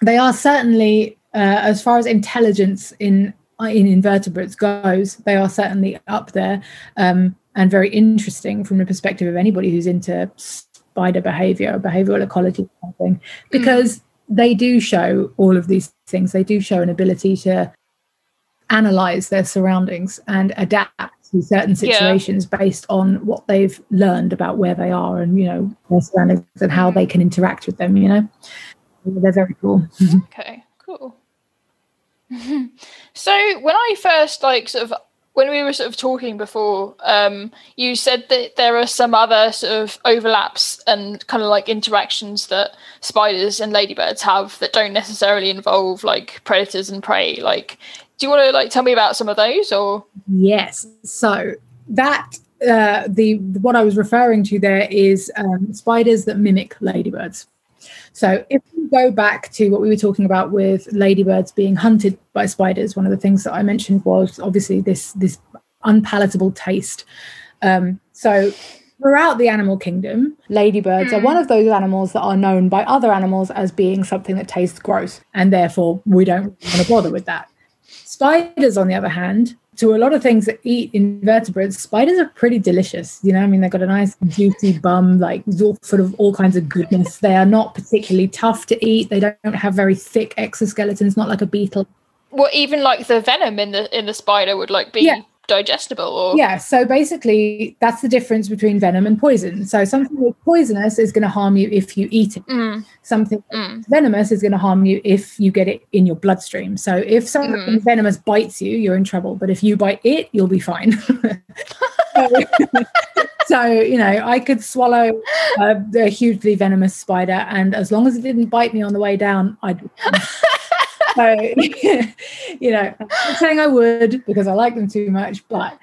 They are certainly uh, as far as intelligence in in invertebrates goes, they are certainly up there. Um, and very interesting from the perspective of anybody who's into spider behavior, behavioral ecology, something, because mm. they do show all of these things. They do show an ability to analyze their surroundings and adapt to certain situations yeah. based on what they've learned about where they are and you know their surroundings and how they can interact with them you know they're very cool okay cool so when i first like sort of when we were sort of talking before um, you said that there are some other sort of overlaps and kind of like interactions that spiders and ladybirds have that don't necessarily involve like predators and prey. Like do you want to like tell me about some of those or? Yes. So that uh, the what i was referring to there is um, spiders that mimic ladybirds so if we go back to what we were talking about with ladybirds being hunted by spiders one of the things that i mentioned was obviously this this unpalatable taste um, so throughout the animal kingdom, ladybirds are one of those animals that are known by other animals as being something that tastes gross. And therefore, we don't want to bother with that. Spiders, on the other hand, to a lot of things that eat invertebrates, spiders are pretty delicious. You know, I mean, they've got a nice juicy bum, like sort of all kinds of goodness. They are not particularly tough to eat. They don't have very thick exoskeletons, not like a beetle. Well, even like the venom in the in the spider would like be yeah digestible or? Yeah so basically that's the difference between venom and poison. So something that's poisonous is going to harm you if you eat it. Mm. something mm. venomous is going to harm you if you get it in your bloodstream. So if something mm. venomous bites you you're in trouble. But if you bite it you'll be fine. So, so, you know i could swallow a, a hugely venomous spider and as long as it didn't bite me on the way down i'd so, you know, I'm not saying I would because I like them too much, but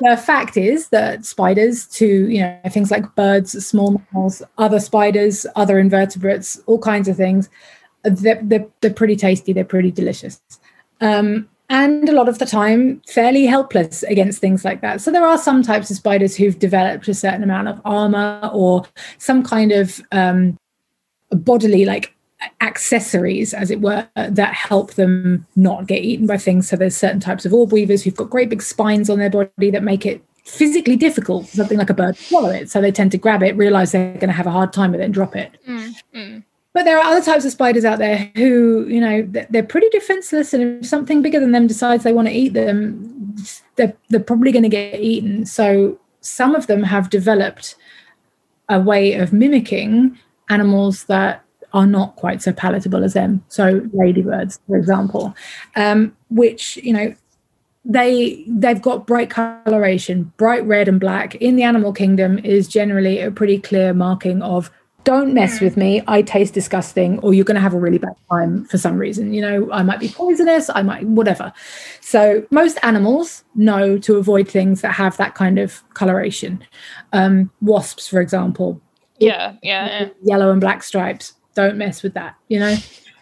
the fact is that spiders to you know things like birds small mammals other spiders other invertebrates all kinds of things they're, they're, they're pretty tasty they're pretty delicious. Um, and a lot of the time fairly helpless against things like that. So there are some types of spiders who've developed a certain amount of armor or some kind of um, bodily like accessories, as it were, that help them not get eaten by things. So there's certain types of orb weavers who've got great big spines on their body that make it physically difficult for something like a bird to swallow it. So they tend to grab it, realize they're going to have a hard time with it, and drop it. Mm, mm. But there are other types of spiders out there who, you know, they're pretty defenseless, and if something bigger than them decides they want to eat them, they're, they're probably going to get eaten. So some of them have developed a way of mimicking animals that are not quite so palatable as them. So ladybirds, for example, um, which you know they they've got bright coloration, bright red and black. In the animal kingdom is generally a pretty clear marking of don't mess with me. I taste disgusting, or you're going to have a really bad time for some reason. You know, I might be poisonous, I might, whatever. So, most animals know to avoid things that have that kind of coloration. Um, wasps, for example. Yeah, yeah, yeah. Yellow and black stripes don't mess with that, you know?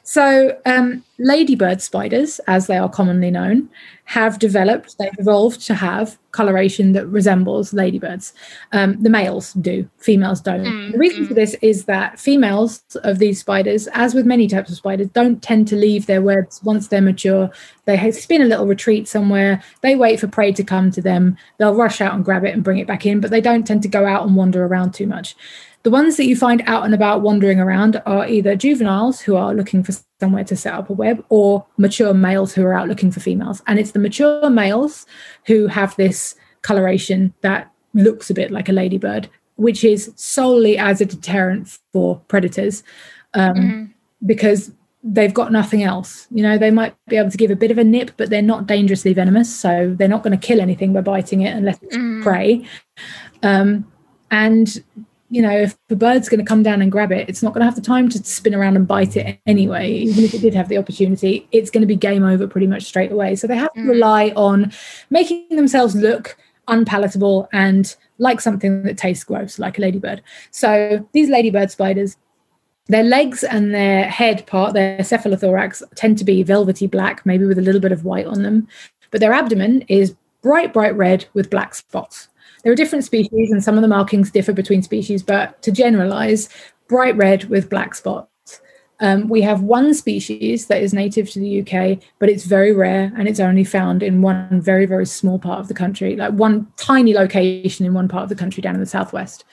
So, um, ladybird spiders, as they are commonly known, have developed, they've evolved to have coloration that resembles ladybirds. Um, the males do, females don't. Mm, the reason mm. for this is that females of these spiders, as with many types of spiders, don't tend to leave their webs once they're mature. They spin a little retreat somewhere, they wait for prey to come to them, they'll rush out and grab it and bring it back in, but they don't tend to go out and wander around too much. The ones that you find out and about wandering around are either juveniles who are looking for somewhere to set up a web or mature males who are out looking for females. And it's the mature males who have this coloration that looks a bit like a ladybird, which is solely as a deterrent for predators um, mm-hmm. because they've got nothing else. You know, they might be able to give a bit of a nip, but they're not dangerously venomous. So they're not going to kill anything by biting it unless it's mm. prey. Um, and you know, if the bird's going to come down and grab it, it's not going to have the time to spin around and bite it anyway. Even if it did have the opportunity, it's going to be game over pretty much straight away. So they have to mm. rely on making themselves look unpalatable and like something that tastes gross, like a ladybird. So these ladybird spiders, their legs and their head part, their cephalothorax, tend to be velvety black, maybe with a little bit of white on them. But their abdomen is bright, bright red with black spots. There are different species, and some of the markings differ between species, but to generalize, bright red with black spots. Um, we have one species that is native to the UK, but it's very rare and it's only found in one very, very small part of the country, like one tiny location in one part of the country down in the southwest.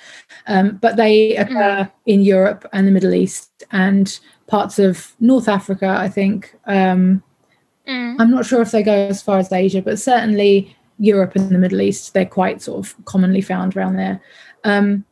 Um, but they occur mm. in Europe and the Middle East and parts of North Africa, I think. Um, mm. I'm not sure if they go as far as Asia, but certainly Europe and the Middle East, they're quite sort of commonly found around there. Um,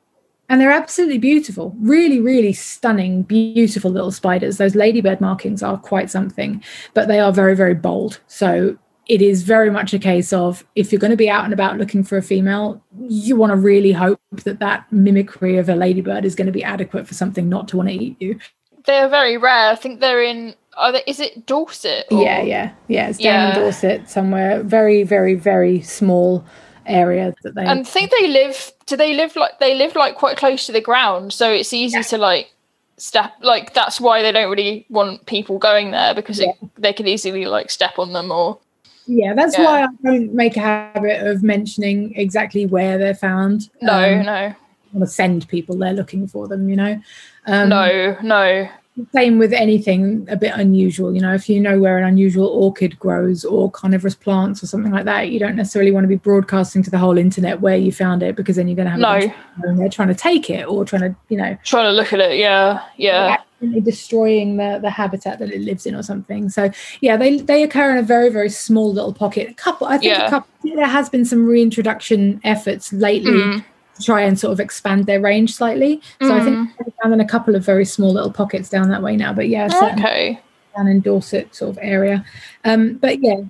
and they're absolutely beautiful really really stunning beautiful little spiders. Those ladybird markings are quite something but they are very very bold. So it is very much a case of if you're going to be out and about looking for a female you want to really hope that that mimicry of a ladybird is going to be adequate for something not to want to eat you. They're very rare. I think they're in are they, is it dorset or? yeah yeah yeah it's down yeah. in dorset somewhere very very very small area that they and I think they live do they live like they live like quite close to the ground so it's easy yeah. to like step like that's why they don't really want people going there because yeah. it, they can easily like step on them or yeah that's why i don't make a habit of mentioning exactly where they're found no um, no I want to send people there looking for them you know um, no no same with anything a bit unusual you know if you know where an unusual orchid grows or carnivorous plants or something like that you don't necessarily want to be broadcasting to the whole internet where you found it because then you're going to have no. they're trying to take it or trying to you know. Trying to look at it yeah yeah. Destroying the the habitat that it lives in or something. So yeah they they occur in a very very small little pocket. A couple i think yeah. a couple there has been some reintroduction efforts lately mm try and sort of expand their range slightly. So mm. I think found in a couple of very small little pockets down that way now. But yeah, okay. down in Dorset sort of area. Um, but yeah,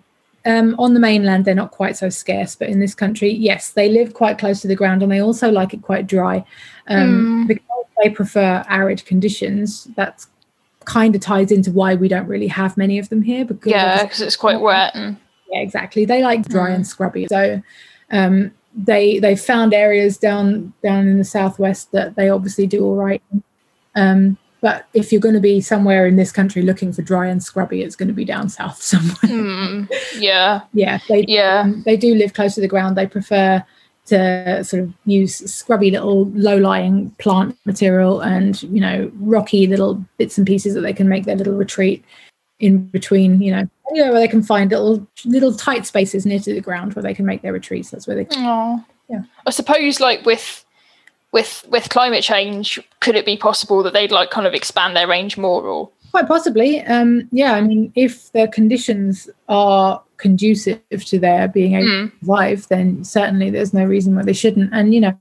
um, on the mainland they're not quite so scarce, but in this country, yes, they live quite close to the ground and they also like it quite dry. Um, mm. Because they prefer arid conditions, that's kind of ties into why we don't really have many of them here. Because yeah, because it's quite wet. And... Yeah, exactly. They like dry mm. and scrubby. So um, they they found areas down down in the southwest that they obviously do all right. Um, but if you're going to be somewhere in this country looking for dry and scrubby, it's going to be down south somewhere. Mm, yeah, yeah, they, yeah. Um, they do live close to the ground. They prefer to sort of use scrubby little low-lying plant material and you know rocky little bits and pieces that they can make their little retreat in between, you know, anywhere where they can find little little tight spaces near to the ground where they can make their retreats. That's where they. Can, yeah. I suppose, like with with with climate change, could it be possible that they'd like kind of expand their range more, or quite possibly? Um, yeah, I mean, if the conditions are conducive to their being able mm. to survive, then certainly there's no reason why they shouldn't. And you know,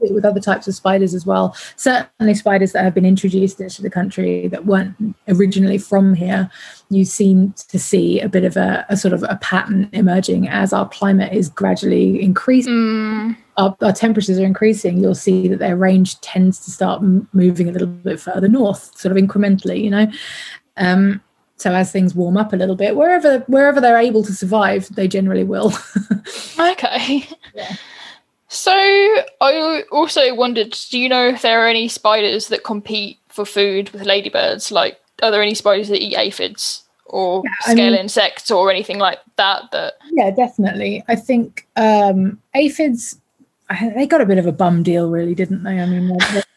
with other types of spiders as well. Certainly, spiders that have been introduced into the country that weren't originally from here. You seem to see a bit of a, a sort of a pattern emerging as our climate is gradually increasing. Mm. Our, our, temperatures are increasing. You'll see that their range tends to start moving a little bit further north, sort of incrementally. You know. Um, so as things warm up a little bit, wherever wherever they're able to survive, they generally will. okay. Yeah. So I also wondered, do you know if there are any spiders that compete for food with ladybirds? Like, are there any spiders that eat aphids or yeah, scale mean, insects or anything like that? That yeah, definitely. I think um, aphids they got a bit of a bum deal, really, didn't they? I mean,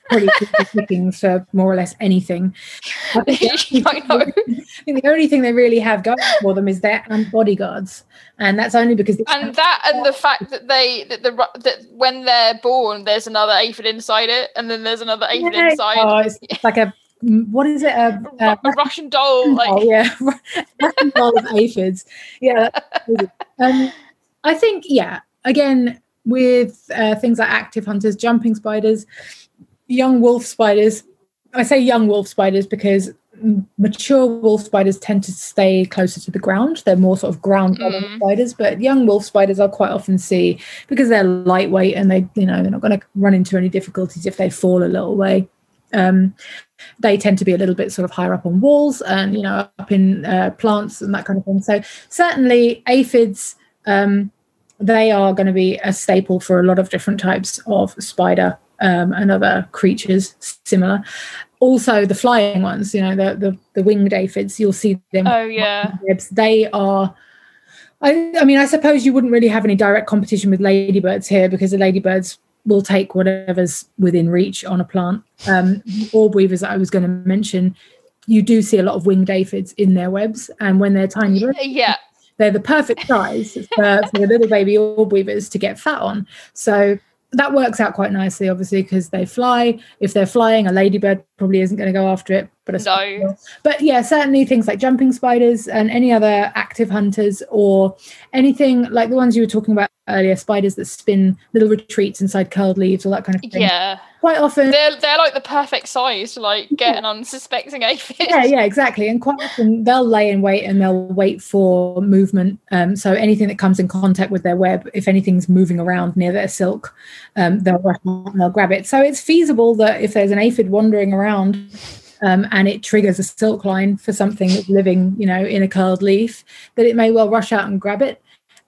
pretty looking for more or less anything. I think, I, know. I think the only thing they really have going for them is their bodyguards, and that's only because. And that, and the fact that they that the that when they're born, there's another aphid inside it, and then there's another aphid yeah. inside. Oh, it's like a what is it? A, a, a Russian doll, like oh, yeah, Russian doll of aphids. Yeah, um, I think yeah. Again, with uh, things like active hunters, jumping spiders, young wolf spiders. I say young wolf spiders because mature wolf spiders tend to stay closer to the ground. They're more sort of ground mm. spiders, but young wolf spiders I'll quite often see because they're lightweight and they, you know, they're not going to run into any difficulties if they fall a little way. Um, they tend to be a little bit sort of higher up on walls and you know up in uh, plants and that kind of thing. So certainly aphids. Um, they are going to be a staple for a lot of different types of spider um, and other creatures similar. Also, the flying ones, you know, the the, the winged aphids, you'll see them. Oh yeah, they are. I, I mean, I suppose you wouldn't really have any direct competition with ladybirds here because the ladybirds will take whatever's within reach on a plant. Um, orb weavers that I was going to mention, you do see a lot of winged aphids in their webs, and when they're tiny, Yeah. they're the perfect size for, for the little baby orb weavers to get fat on. So that works out quite nicely, obviously, because they fly. If they're flying, a ladybird probably isn't going to go after it. But a No. But yeah, certainly things like jumping spiders and any other active hunters or anything like the ones you were talking about earlier, spiders that spin little retreats inside curled leaves, all that kind of thing. Yeah. Quite often They're they're like the perfect size to like get an unsuspecting aphid. yeah yeah exactly and quite often they'll lay in wait and they'll wait for movement um, so anything that comes in contact with their web if anything's moving around near their silk um, they'll rush out and they'll grab it. So it's feasible that if there's an aphid wandering around um, and it triggers a silk line for something that's living you know in a curled leaf that it may well rush out and grab it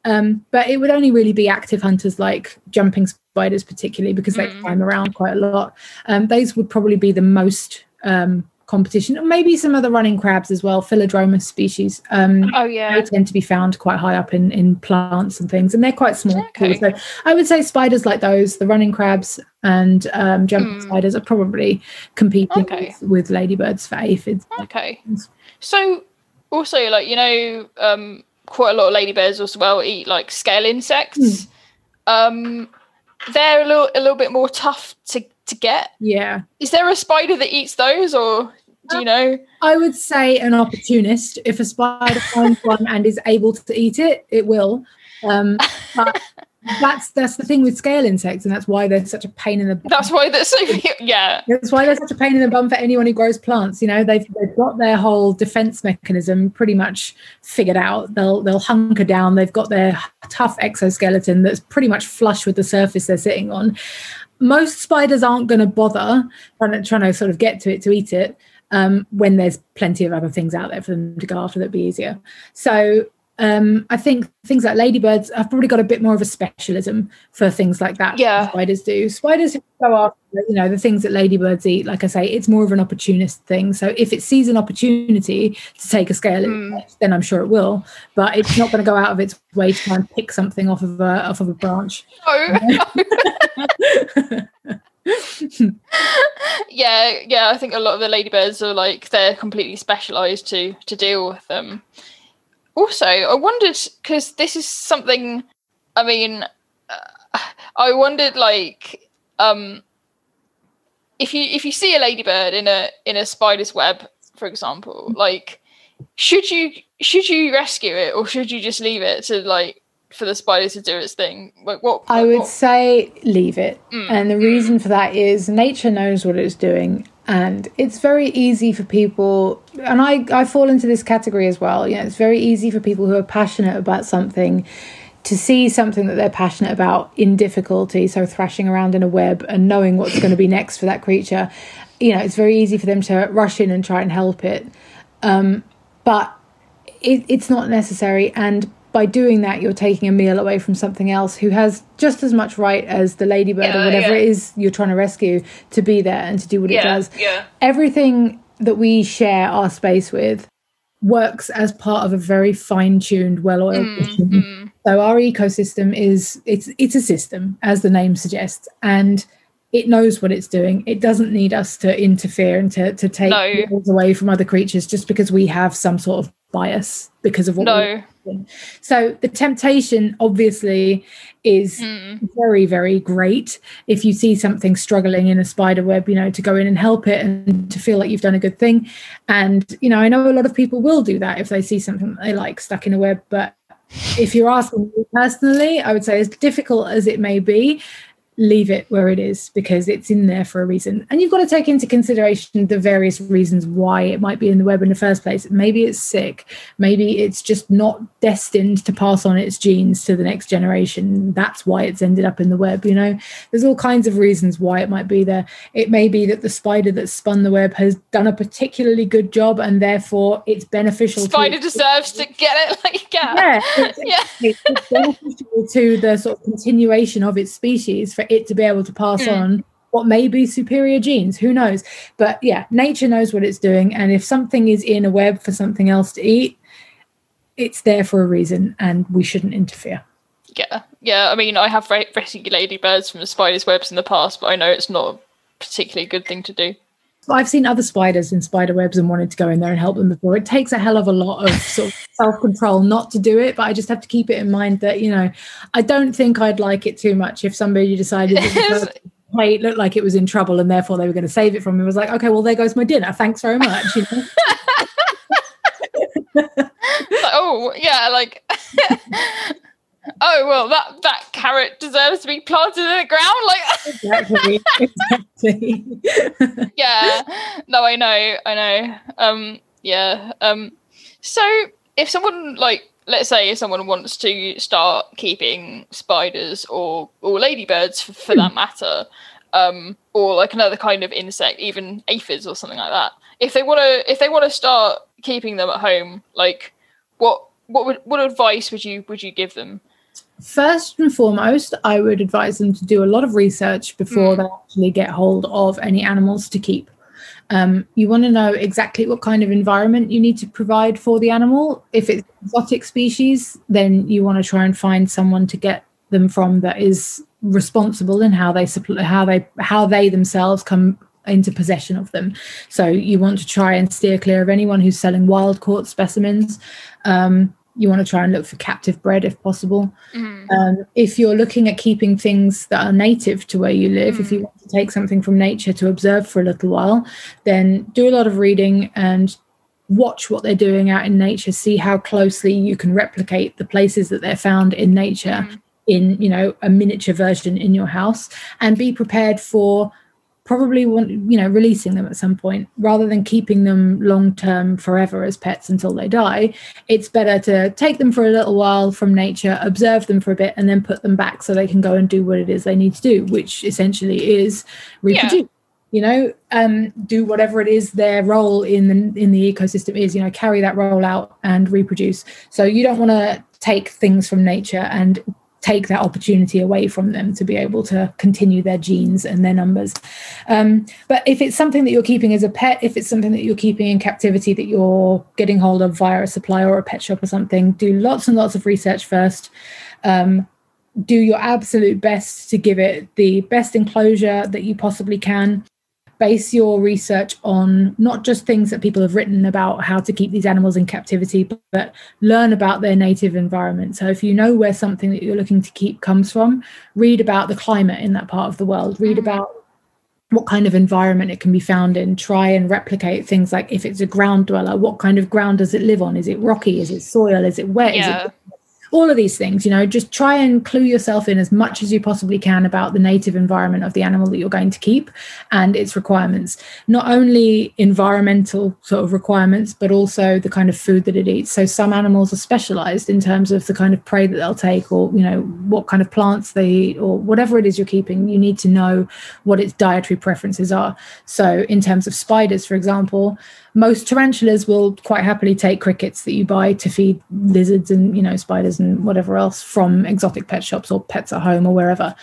um, but it would only really be active hunters like jumping spiders particularly because they Mm. climb around quite a lot um, those would probably be the most um, competition and maybe some other running crabs as well philodromus species um, Oh they yeah. tend to be found quite high up in, in plants and things and they're quite small too. So i would say spiders like those the running crabs and um, jumping Mm. spiders are probably competing Okay. with, with ladybirds for aphids Okay. So also like you know um quite a lot of ladybirds as well eat like scale insects. Um they're a little a little bit more tough to to get. yeah Is there a spider that eats those or do you know? I would say an opportunist. If a spider finds one and is able to eat it, it will. Um, but that's that's the thing with scale insects, and that's why they're such a pain in the. That's why they're so yeah. That's why they're such a pain in the bum for anyone who grows plants. You know, they've they've got their whole defense mechanism pretty much figured out. They'll they'll hunker down. They've got their tough exoskeleton that's pretty much flush with the surface they're sitting on. Most spiders aren't going to bother trying to, trying to sort of get to it to eat it um, when there's plenty of other things out there for them to go after that'd be easier. So um, I think things like ladybirds have probably got a bit more of a specialism for things like that. Yeah. spiders do. Spiders go after you know the things that ladybirds eat. Like I say, it's more of an opportunist thing. So if it sees an opportunity to take a scale, insect, then I'm sure it will. But it's not going to go out of its way to try and pick something off of a off of a branch. No. yeah, yeah, I think a lot of the ladybirds are like they're completely specialized to to deal with them. Also, I wondered because this is something. I mean, uh, I wondered like um if you if you see a ladybird in a in a spider's web, for example, like should you should you rescue it or should you just leave it to like for the spider to do its thing? Like what I would what- say leave it. Mm, And the reason for that is nature knows what it's doing. And it's very easy for people, and I, I fall into this category as well. You know, it's very easy for people who are passionate about something to see something that they're passionate about in difficulty. So, thrashing around in a web and knowing what's going to be next for that creature. You know, it's very easy for them to rush in and try and help it. Um, but it, it's not necessary and by doing that you're taking a meal away from something else who has just as much right as the ladybird Yeah, or whatever yeah. it is you're trying to rescue to be there and to do what it does yeah. everything that we share our space with works as part of a very fine-tuned well-oiled Mm, system. So our ecosystem is it's it's a system, as the name suggests, and it knows what it's doing. It doesn't need us to interfere and to, to take No. away from other creatures just because we have some sort of bias because of what No. So the temptation obviously is Mm. very, very great if you see something struggling in a spider web, you know, to go in and help it and to feel like you've done a good thing. And, you know, I know a lot of people will do that if they see something they like stuck in a web. But if you're asking me personally, I would say as difficult as it may be, leave it where it is because it's in there for a reason. And you've got to take into consideration the various reasons why it might be in the web in the first place. Maybe it's sick. Maybe it's just not destined to pass on its genes to the next generation. That's why it's ended up in the web. You know, there's all kinds of reasons why it might be there. It may be that the spider that spun the web has done a particularly good job and therefore it's beneficial Spider to deserves to get it like yeah. yeah, it's, Yeah. it's, it's beneficial to the sort of continuation of its species for it to be able to pass Mm. on what may be superior genes. Who knows? But yeah, nature knows what it's doing, and if something is in a web for something else to eat, it's there for a reason, and we shouldn't interfere. Yeah, yeah. I mean, I have re- rescued ladybirds from the spider's webs in the past, but I know it's not a particularly good thing to do. I've seen other spiders in spider webs and wanted to go in there and help them before. It takes a hell of a lot of sort of self control not to do it, but I just have to keep it in mind that you know I don't think I'd like it too much if somebody decided plate looked like it was in trouble and therefore they were going to save it from me. I was like, okay, well there goes my dinner. Thanks very much. You know? oh yeah, like oh well that that carrot deserves to be planted in the ground like exactly exactly. Yeah no i know i know. Um yeah um so if someone like let's say if someone wants to start keeping spiders or or ladybirds for, for that matter um or like another kind of insect even aphids or something like that if they want to if they want to start keeping them at home like what what would what advice would you would you give them First and foremost, I would advise them to do a lot of research before mm. they actually get hold of any animals to keep. Um, you want to know exactly what kind of environment you need to provide for the animal. If it's exotic species, then you want to try and find someone to get them from that is responsible in how they supply, how they how they themselves come into possession of them. So you want to try and steer clear of anyone who's selling wild caught specimens. Um, you want to try and look for captive bred if possible. Mm. Um, if you're looking at keeping things that are native to where you live, mm. if you mm. want to take something from nature to observe for a little while, then do a lot of reading and watch what they're doing out in nature, see how closely you can replicate the places that they're found in nature. Mm. in you know a miniature version in your house and be prepared for probably want you know releasing them at some point. Rather than keeping them long term forever as pets until they die it's better to take them for a little while from nature observe them for a bit and then put them back so they can go and do what it is they need to do which essentially is reproduce yeah. you know? Um, do whatever it is their role in the in the ecosystem is you know carry that role out and reproduce. So you don't want to take things from nature and take that opportunity away from them to be able to continue their genes and their numbers. Um, but if it's something that you're keeping as a pet, if it's something that you're keeping in captivity that you're getting hold of via a supplier or a pet shop or something, do lots and lots of research first. Um, do your absolute best to give it the best enclosure that you possibly can base your research on not just things that people have written about how to keep these animals in captivity, but learn about their native environment. So if you know where something that you're looking to keep comes from, read about the climate in that part of the world, read mm. about what kind of environment it can be found in try and replicate things like if it's a ground dweller what kind of ground does it live on is it rocky is it soil is it wet yeah. is it all of these things you know just try and clue yourself in as much as you possibly can about the native environment of the animal that you're going to keep and its requirements. Not only environmental sort of requirements but also the kind of food that it eats. So some animals are specialized in terms of the kind of prey that they'll take or you know what kind of plants they eat or whatever it is you're keeping. You need to know what its dietary preferences are. So in terms of spiders for example most tarantulas will quite happily take crickets that you buy to feed lizards and you know spiders and whatever else from exotic pet shops or pets at home or wherever.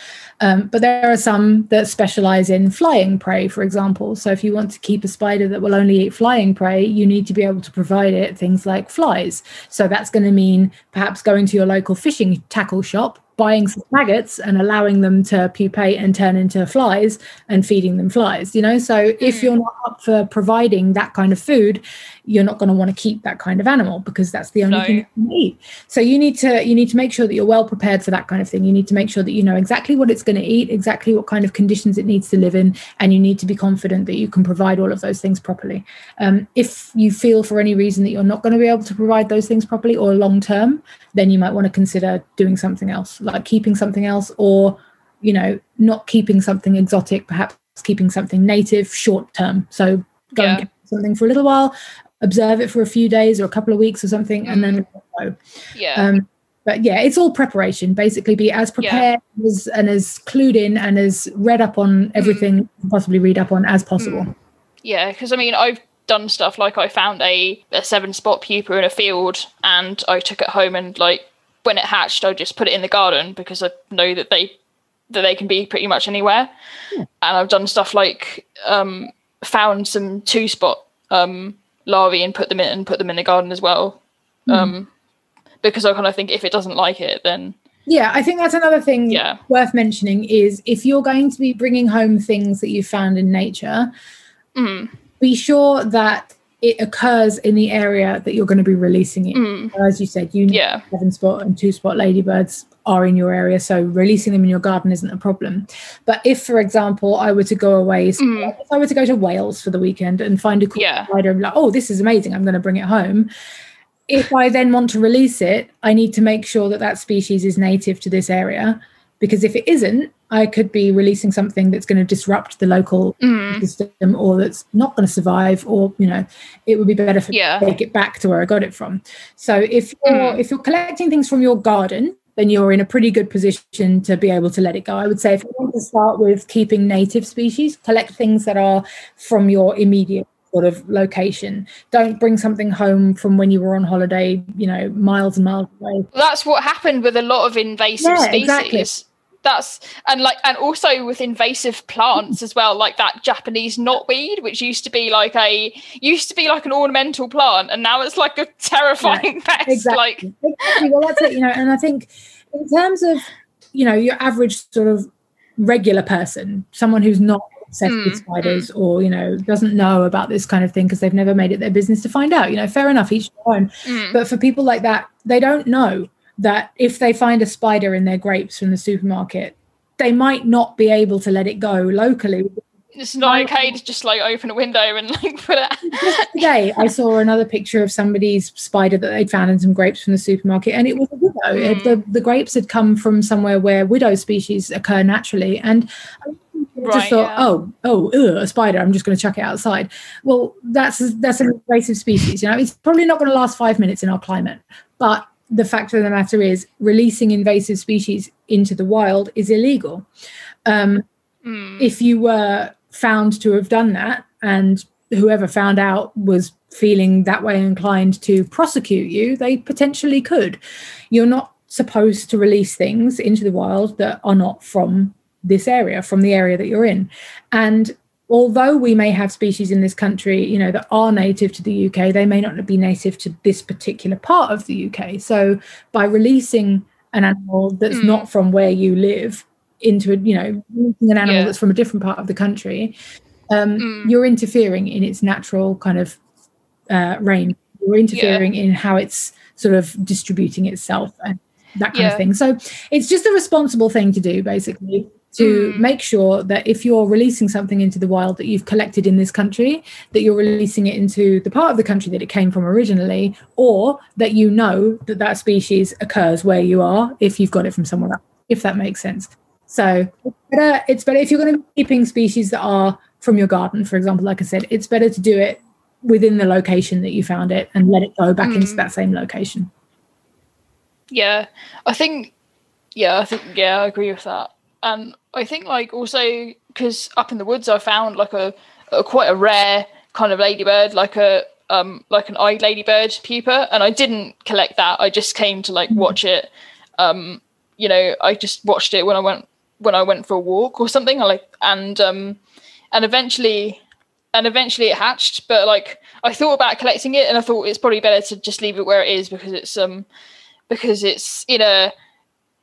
Um, but there are some that specialize in flying prey for example. So if you want to keep a spider that will only eat flying prey you need to be able to provide it things like flies. So that's going to mean perhaps going to your local fishing tackle shop buying some maggots and allowing them to pupate and turn into flies and feeding them flies you know so if hmm. you're not up for providing that kind of food you're not going to want to keep that kind of animal because that's the only no. thing you can eat so you need to you need to make sure that you're well prepared for that kind of thing you need to make sure that you know exactly what it's going to eat exactly what kind of conditions it needs to live in and you need to be confident that you can provide all of those things properly um, if you feel for any reason that you're not going to be able to provide those things properly or long term then you might want to consider doing something else like keeping something else or you know not keeping something exotic perhaps keeping something native short term so go yeah. and get something for a little while observe it for a few days or a couple of weeks or something mm. and then mm. go yeah um, but yeah it's all preparation basically be as prepared yeah. as, and as clued in and as read up on everything mm. possibly read up on as possible mm. yeah because i mean i've done stuff like i found a, a seven spot pupa in a field and i took it home and like when it hatched, I just put it in the garden because I know that they that they can be pretty much anywhere. Yeah. And I've done stuff like um, found some two spot um, larvae and put them in and put them in the garden as well. Mm. Um, because I kind of think if it doesn't like it, then yeah, I think that's another thing yeah. worth mentioning is if you're going to be bringing home things that you found in nature, Mm. Be sure that it occurs in the area that you're going to be releasing it. Mm. As you said, you Yeah. seven spot and two spot ladybirds are in your area, so releasing them in your garden isn't a problem. But if, for example, I were to go away, so Mm. if I were to go to Wales for the weekend and find a cool Yeah. spider and be like, oh, this is amazing, I'm going to bring it home. If I then want to release it, I need to make sure that that species is native to this area, because if it isn't, I could be releasing something that's going to disrupt the local Mm. system or that's not going to survive or you know it would be better for Yeah. to take it back to where i got it from so if you're Mm. if you're collecting things from your garden then you're in a pretty good position to be able to let it go i would say if you want to start with keeping native species collect things that are from your immediate sort of location don't bring something home from when you were on holiday you know miles and miles away That's what happened with a lot of invasive Yeah, species. exactly. That's and like and also with invasive plants as well, like that Japanese knotweed, which used to be like a used to be like an ornamental plant, and now it's like a terrifying pest. exactly. Like exactly. Well, that's it. You know, and I think in terms of you know your average sort of regular person, someone who's not obsessed with Mm, spiders or you know doesn't know about this kind of thing because they've never made it their business to find out. You know, fair enough, each their own. mm, But for people like that, they don't know that if they find a spider in their grapes from the supermarket, they might not be able to let it go locally it's not okay to just like open a window and like put it. today I saw another picture of somebody's spider that they'd found in some grapes from the supermarket, and it was a widow. It- hmm. the, the grapes had come from somewhere where widow species occur naturally, and I just thought, yeah. oh, oh, a spider! I'm just going to chuck it outside. Well, that's that's an invasive species. You know, it's probably not going to last five minutes in our climate, but the fact of the matter is, releasing invasive species into the wild is illegal. Um, Mm, if you were found to have done that and whoever found out was feeling that way inclined to prosecute you, they potentially could. You're not supposed to release things into the wild that are not from this area, from the area that you're in. And although we may have species in this country, you know, that are native to the UK, they may not be native to this particular part of the UK. So by releasing an animal that's Mm. not from where you live into a, you know, releasing an animal Yeah. that's from a different part of the country, um, Mm. you're interfering in its natural kind of uh, range. You're interfering in how it's sort of distributing itself and that kind Yeah. of thing. So it's just a responsible thing to do, basically, to Mm. make sure that if you're releasing something into the wild that you've collected in this country, that you're releasing it into the part of the country that it came from originally, or that you know that that species occurs where you are if you've got it from somewhere else, if that makes sense. So it's better, it's better if you're going to be keeping species that are from your garden, for example, like I said, it's better to do it within the location that you found it and let it go back into Mm. that same location. yeah, I think. Yeah, I think. Yeah, I agree with that. And I think like also because up in the woods I found like a, a quite a rare kind of ladybird, like a um like an eyed ladybird pupa, and I didn't collect that. I just came to like watch it. Um, you know, I just watched it when I went when I went for a walk or something. I like and um and eventually and eventually it hatched. But like I thought about collecting it, and I thought it's probably better to just leave it where it is because it's um because it's in a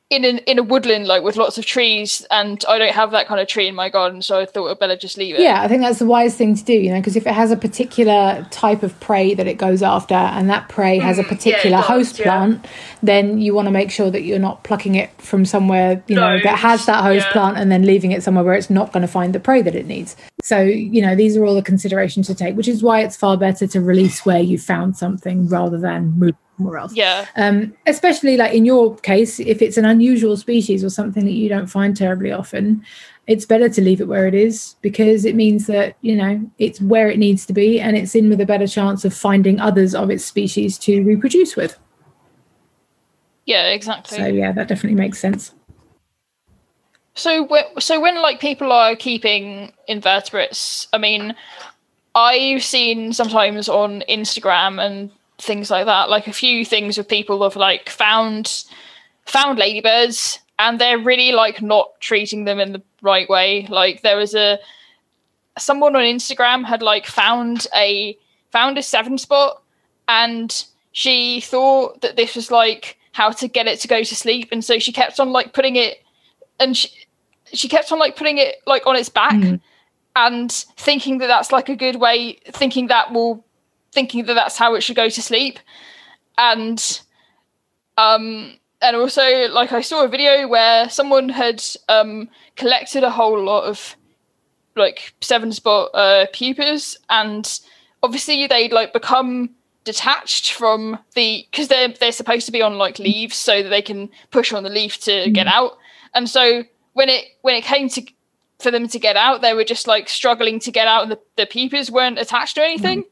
in an in a woodland like with lots of trees and I don't have that kind of tree in my garden so I thought I'd better just leave it. Yeah, I think that's the wise thing to do, you know, because if it has a particular type of prey that it goes after and that prey has a mm, particular does, host yeah. plant, then you want to make sure that you're not plucking it from somewhere, you know, that has that host yeah. plant and then leaving it somewhere where it's not going to find the prey that it needs. So, you know, these are all the considerations to take, which is why it's far better to release where you found something rather than move somewhere else. Yeah. Um, especially like in your case, if it's an unusual species or something that you don't find terribly often, it's better to leave it where it is because it means that, you know, it's where it needs to be and it's in with a better chance of finding others of its species to reproduce with. Yeah, exactly. So, yeah, that definitely makes sense. So when, so when like people are keeping invertebrates, I mean, I've seen sometimes on Instagram and things like that, like a few things of people have like found found ladybirds and they're really like not treating them in the right way. Like there was a someone on Instagram had like found a found a seven spot and she thought that this was like how to get it to go to sleep and so she kept on like putting it and she she kept on like putting it like on its back Mm. and thinking that that's like a good way, thinking that will, thinking that that's how it should go to sleep, and um, and also like I saw a video where someone had um collected a whole lot of like seven spot uh pupas and obviously they'd like become detached from the because they're they're supposed to be on like leaves so that they can push on the leaf to get out. And so when it when it came to for them to get out they were just like struggling to get out and the, the pupas weren't attached to anything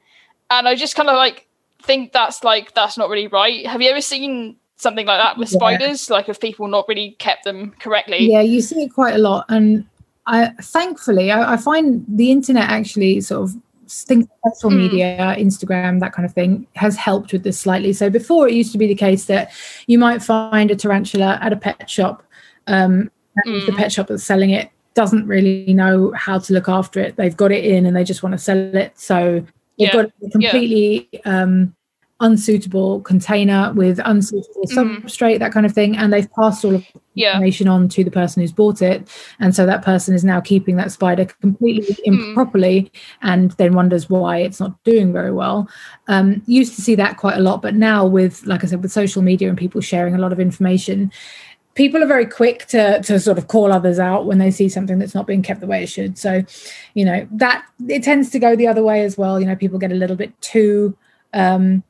and i just kind of like think that's like that's not really right have you ever seen something like that with Yeah. spiders like if people not really kept them correctly Yeah, you see it quite a lot, and I thankfully I, I find the internet actually sort of things like social Mm. media, Instagram, that kind of thing has helped with this slightly. So before it used to be the case that you might find a tarantula at a pet shop, um, and the Mm. pet shop that's selling it doesn't really know how to look after it. They've got it in and they just want to sell it, so they've Yeah, got a completely um, unsuitable container with unsuitable Mhm. substrate, that kind of thing, and they've passed all of yeah information on to the person who's bought it and so that person is now keeping that spider completely Mm. improperly and then wonders why it's not doing very well um used to see that quite a lot but now with like i said with social media and people sharing a lot of information people are very quick to to sort of call others out when they see something that's not being kept the way it should. So you know that it tends to go the other way as well. You know people get a little bit too um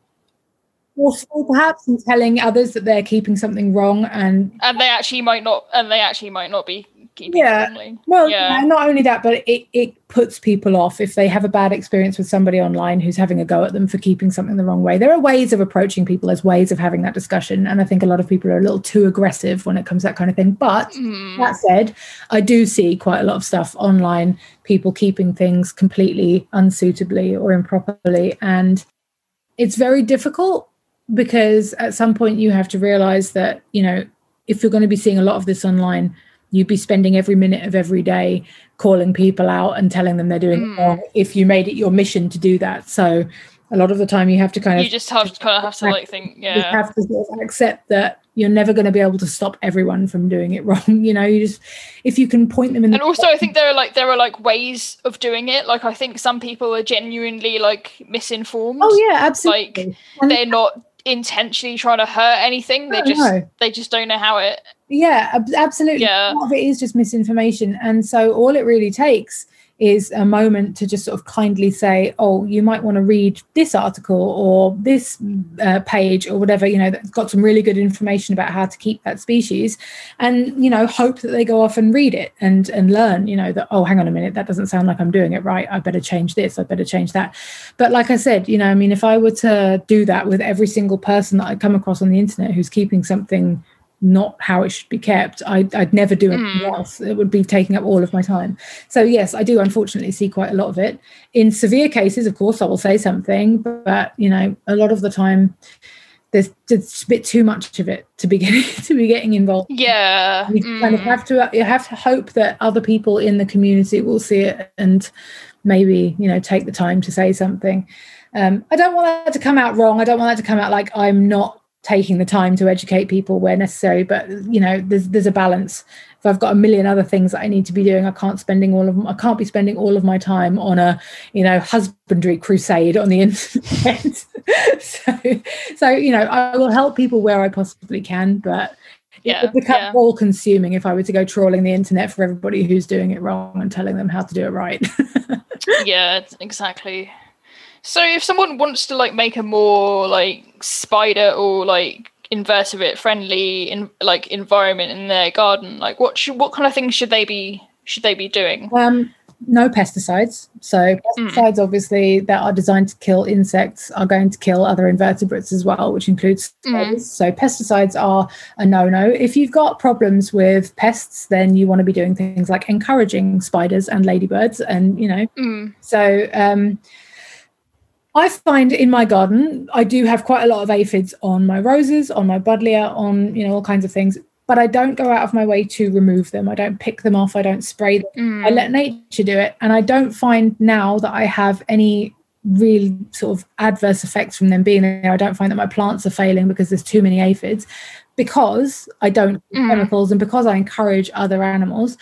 forceful perhaps in telling others that they're keeping something wrong and and they actually might not and they actually might not be keeping Yeah. Well, Yeah. yeah. not only that, but it, it puts people off if they have a bad experience with somebody online who's having a go at them for keeping something the wrong way. There are ways of approaching people, there's ways of having that discussion. And I think a lot of people are a little too aggressive when it comes to that kind of thing. But Mm. that said, I do see quite a lot of stuff online, people keeping things completely unsuitably or improperly. And it's very difficult because at some point you have to realize that, you know, if you're going to be seeing a lot of this online, you'd be spending every minute of every day calling people out and telling them they're doing Mm. it wrong if you made it your mission to do that. So a lot of the time you have to kind of You just have to kind of have to like think, yeah you have to sort of accept that you're never going to be able to stop everyone from doing it wrong. You know, you just if you can point them in the and also i think there are like there are like ways of doing it like i think some people are genuinely like misinformed Oh yeah, absolutely. And- they're not intentionally trying to hurt anything they oh, just no. they just don't know how it Yeah, ab- absolutely. Yeah. A lot of it is just misinformation. And so all it really takes is a moment to just sort of kindly say, oh, you might want to read this article or this uh, page or whatever, you know, that's got some really good information about how to keep that species. And, you know, hope that they go off and read it and, and learn, you know, that, oh, hang on a minute, that doesn't sound like I'm doing it right. I better change this. I better change that. But like I said, you know, I mean, if I were to do that with every single person that I come across on the internet who's keeping something not how it should be kept, I'd, I'd never do anything Mm. else. It would be taking up all of my time. So, yes, I do unfortunately see quite a lot of it. In severe cases, of course, I will say something, but, you know, a lot of the time, there's just a bit too much of it to be getting to be getting involved. yeah You kind of mm. have to you have to hope that other people in the community will see it and maybe you know take the time to say something. Um, I don't want that to come out wrong. I don't want that to come out like I'm not taking the time to educate people where necessary. But you know, there's there's a balance. If I've got a million other things that I need to be doing, I can't spending all of them I can't be spending all of my time on a you know husbandry crusade on the internet. so so you know, I will help people where I possibly can, but Yeah, it would become yeah. all consuming if I were to go trawling the internet for everybody who's doing it wrong and telling them how to do it right. yeah exactly so if someone wants to like make a more like spider or like invertebrate friendly in like environment in their garden like what should what kind of things should they be should they be doing um, no pesticides. So pesticides, obviously, that are designed to kill insects, are going to kill other invertebrates as well, which includes spiders. So pesticides are a no-no. If you've got problems with pests, then you want to be doing things like encouraging spiders and ladybirds, and you know, Mm, So um, I find in my garden, I do have quite a lot of aphids on my roses, on my buddleia, on you know all kinds of things. But I don't go out of my way to remove them. I don't pick them off. I don't spray them. mm, I let nature do it, and I don't find now that I have any real sort of adverse effects from them being there. I don't find that my plants are failing because there's too many aphids. because I don't Mm. chemicals and because I encourage other animals,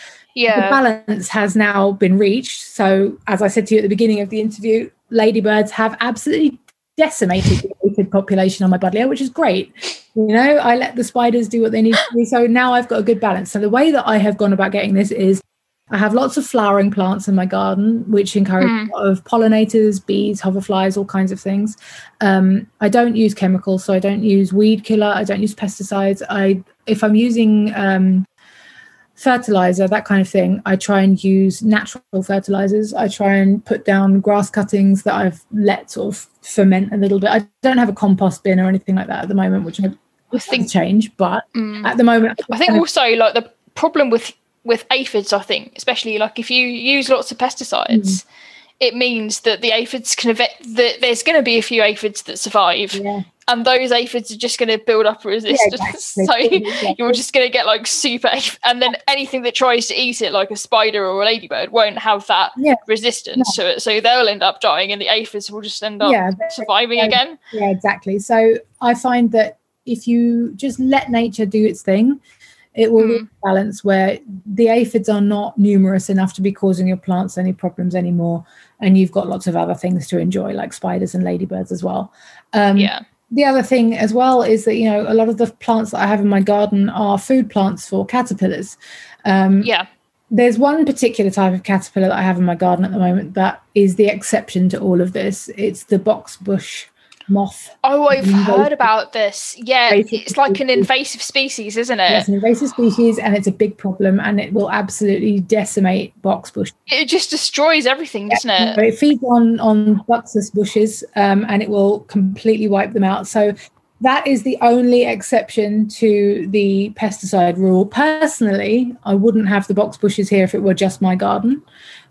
the balance has now been reached. So, as I said to you at the beginning of the interview, ladybirds have absolutely decimated the aphid population on my buddleia, which is great. You know, I let the spiders do what they need to do. So now I've got a good balance. So the way that I have gone about getting this is I have lots of flowering plants in my garden, which encourage Mm. a lot of pollinators, bees, hoverflies, all kinds of things. Um, I don't use chemicals, so I don't use weed killer. I don't use pesticides. I if I'm using um, fertilizer, that kind of thing, I try and use natural fertilizers. I try and put down grass cuttings that I've let sort of ferment a little bit. I don't have a compost bin or anything like that at the moment, which I I think change, but mm. at the moment, I think also like the problem with with aphids, I think, especially like if you use lots of pesticides, it means that the aphids can event that there's going to be a few aphids that survive, yeah, and those aphids are just going to build up a resistance. exactly. so you're just going to get like super, aph- and then anything that tries to eat it, like a spider or a ladybird, won't have that Yeah. resistance to it. So they'll end up dying, and the aphids will just end up yeah, surviving yeah. again. yeah, exactly. So I find that if you just let nature do its thing, it will Mm. balance where the aphids are not numerous enough to be causing your plants any problems anymore, and you've got lots of other things to enjoy, like spiders and ladybirds as well. Um, Yeah. The other thing as well is that you know a lot of the plants that I have in my garden are food plants for caterpillars. Um, Yeah. there's one particular type of caterpillar that I have in my garden at the moment that is the exception to all of this. It's the boxbush moth. Oh, I've heard about this. Yeah, it's like an invasive species, isn't it? It's an invasive species and it's a big problem and it will absolutely decimate boxbush. It just destroys everything, doesn't it? So it feeds on on buxus bushes um, and it will completely wipe them out. So that is the only exception to the pesticide rule. Personally, I wouldn't have the box bushes here if it were just my garden,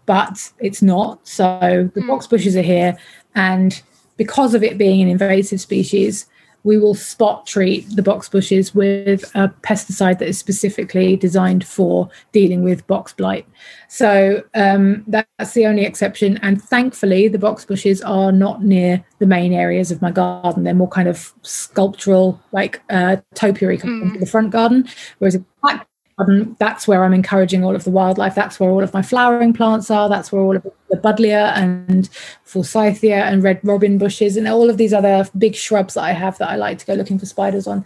but it's not. So the Mm. box bushes are here, and because of it being an invasive species, we will spot treat the box bushes with a pesticide that is specifically designed for dealing with box blight. So um, that's the only exception. And thankfully, the box bushes are not near the main areas of my garden. They're more kind of sculptural, like uh, topiary into the front garden. Whereas in the garden, that's where I'm encouraging all of the wildlife. That's where all of my flowering plants are. That's where all of the buddleia and forsythia and red robin bushes and all of these other big shrubs that I have that I like to go looking for spiders on.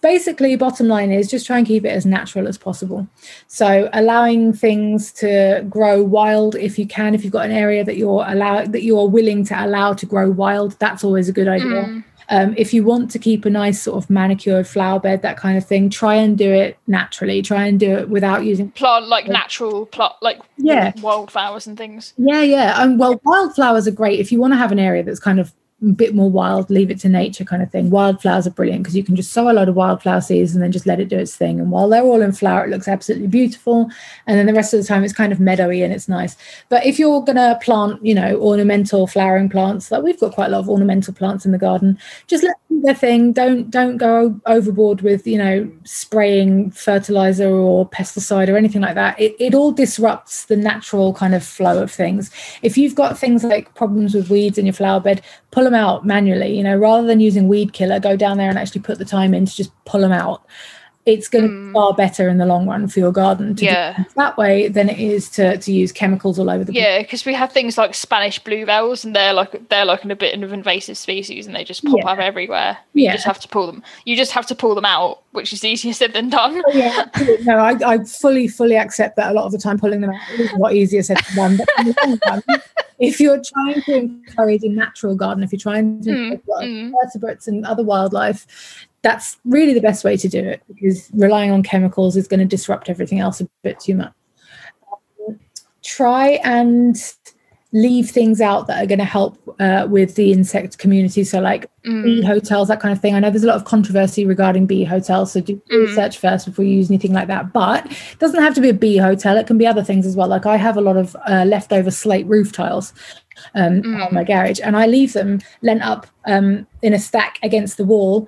Basically, bottom line is just try and keep it as natural as possible. So allowing things to grow wild if you can, if you've got an area that you're allow that you're willing to allow to grow wild, that's always a good idea. Mm. Um, if you want to keep a nice sort of manicured flower bed, that kind of thing, try and do it naturally. Try and do it without using Plant like natural plant, like Yeah. wildflowers and things. Yeah, yeah. Um, well, wildflowers are great if you want to have an area that's kind of a bit more wild, leave it to nature kind of thing. Wildflowers are brilliant because you can just sow a lot of wildflower seeds and then just let it do its thing. And while they're all in flower, it looks absolutely beautiful. And then the rest of the time, it's kind of meadowy and it's nice. But if you're going to plant, you know, ornamental flowering plants, like we've got quite a lot of ornamental plants in the garden, just let them do their thing. Don't don't go overboard with you know spraying fertilizer or pesticide or anything like that. It it all disrupts the natural kind of flow of things. If you've got things like problems with weeds in your flower bed, pull them out manually. You know, rather than using weed killer, go down there and actually put the time in to just pull them out. It's going to Mm. be far better in the long run for your garden to do Yeah. that way than it is to, to use chemicals all over the place. Yeah, because we have things like Spanish bluebells, and they're like they're like a bit of invasive species, and they just pop Yeah. up everywhere. You just have to pull them. You just have to pull them out, which is easier said than done. Oh, yeah, no, I, I fully, fully accept that a lot of the time pulling them out is a lot easier said than done. But in the long run, if you're trying to encourage a natural garden, if you're trying to Mm, encourage mm. vertebrates and other wildlife, that's really the best way to do it because relying on chemicals is going to disrupt everything else a bit too much. Um, try and leave things out that are going to help uh, with the insect community. So, like Mm. bee hotels, that kind of thing. I know there's a lot of controversy regarding bee hotels, so do Mm. research first before you use anything like that. But it doesn't have to be a bee hotel; it can be other things as well. Like I have a lot of uh, leftover slate roof tiles um, Mm. on my garage, and I leave them lent up um, in a stack against the wall.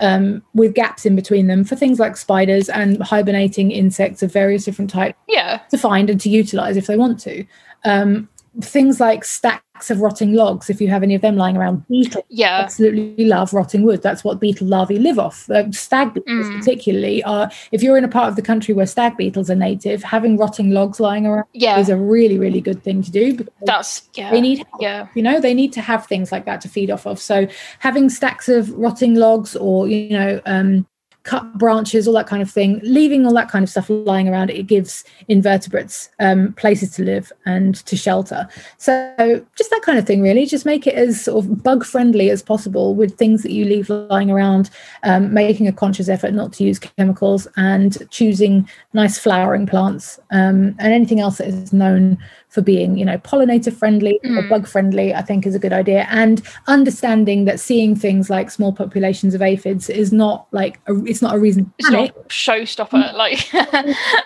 Um, with gaps in between them for things like spiders and hibernating insects of various different types Yeah, to find and to utilize if they want to. Um, things like stacks of rotting logs, if you have any of them lying around, beetles Yeah. absolutely love rotting wood. That's what beetle larvae live off. Uh, stag beetles, Mm. particularly, are if you're in a part of the country where stag beetles are native, having rotting logs lying around Yeah. is a really, really good thing to do. Because That's yeah. they need help. yeah. You know, they need to have things like that to feed off of. So having stacks of rotting logs or, you know, um, cut branches, all that kind of thing, leaving all that kind of stuff lying around, it gives invertebrates um, places to live and to shelter. So just that kind of thing, really. Just make it as sort of bug friendly as possible with things that you leave lying around, um, making a conscious effort not to use chemicals and choosing nice flowering plants um, and anything else that is known for being, you know, pollinator friendly or Mm. bug friendly, I think is a good idea. And understanding that seeing things like small populations of aphids is not like a, it's not a reason to It's panic, not showstopper. Like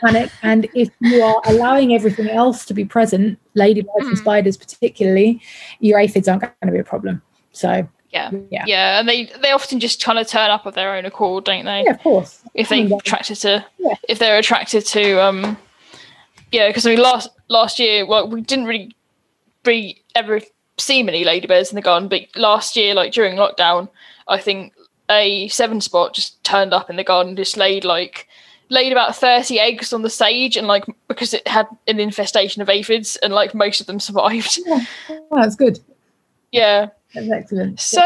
panic. And if you are allowing everything else to be present, ladybirds and Mm. spiders particularly, your aphids aren't going to be a problem. So yeah. yeah, Yeah. And they they often just kind of turn up of their own accord, don't they? yeah, of course. if they attracted to Yeah. if they're attracted to um yeah because i mean last last year well we didn't really be ever see many ladybirds in the garden but last year like during lockdown i think a seven spot just turned up in the garden just laid like laid about 30 eggs on the sage and like because it had an infestation of aphids and like most of them survived Oh, that's good. yeah That's excellent. so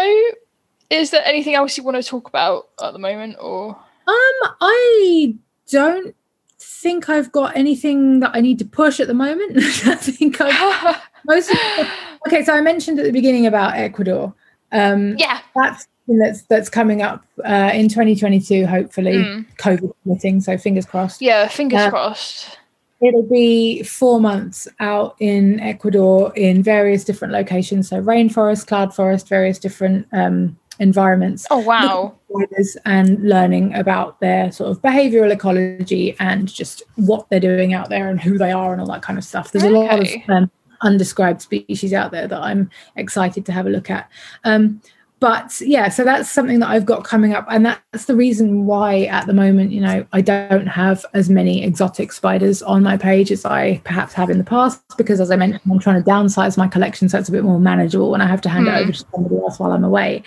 is there anything else you want to talk about at the moment or Um, I don't think I've got anything that I need to push at the moment. I think I've most okay. So I mentioned at the beginning about Ecuador. Um, yeah that's that's that's coming up uh, in 2022. Hopefully, Mm. COVID permitting. So fingers crossed. yeah fingers Uh, crossed It'll be four months out in Ecuador in various different locations. So rainforest, cloud forest, various different um, environments. Oh wow! and learning about their sort of behavioral ecology and just what they're doing out there and who they are and all that kind of stuff. There's a lot of um, undescribed species out there that I'm excited to have a look at. Um, but yeah, so that's something that I've got coming up, and that's the reason why at the moment, you know, I don't have as many exotic spiders on my page as I perhaps have in the past, because as I mentioned, I'm trying to downsize my collection so it's a bit more manageable when I have to hand Hmm. it over to somebody else while I'm away.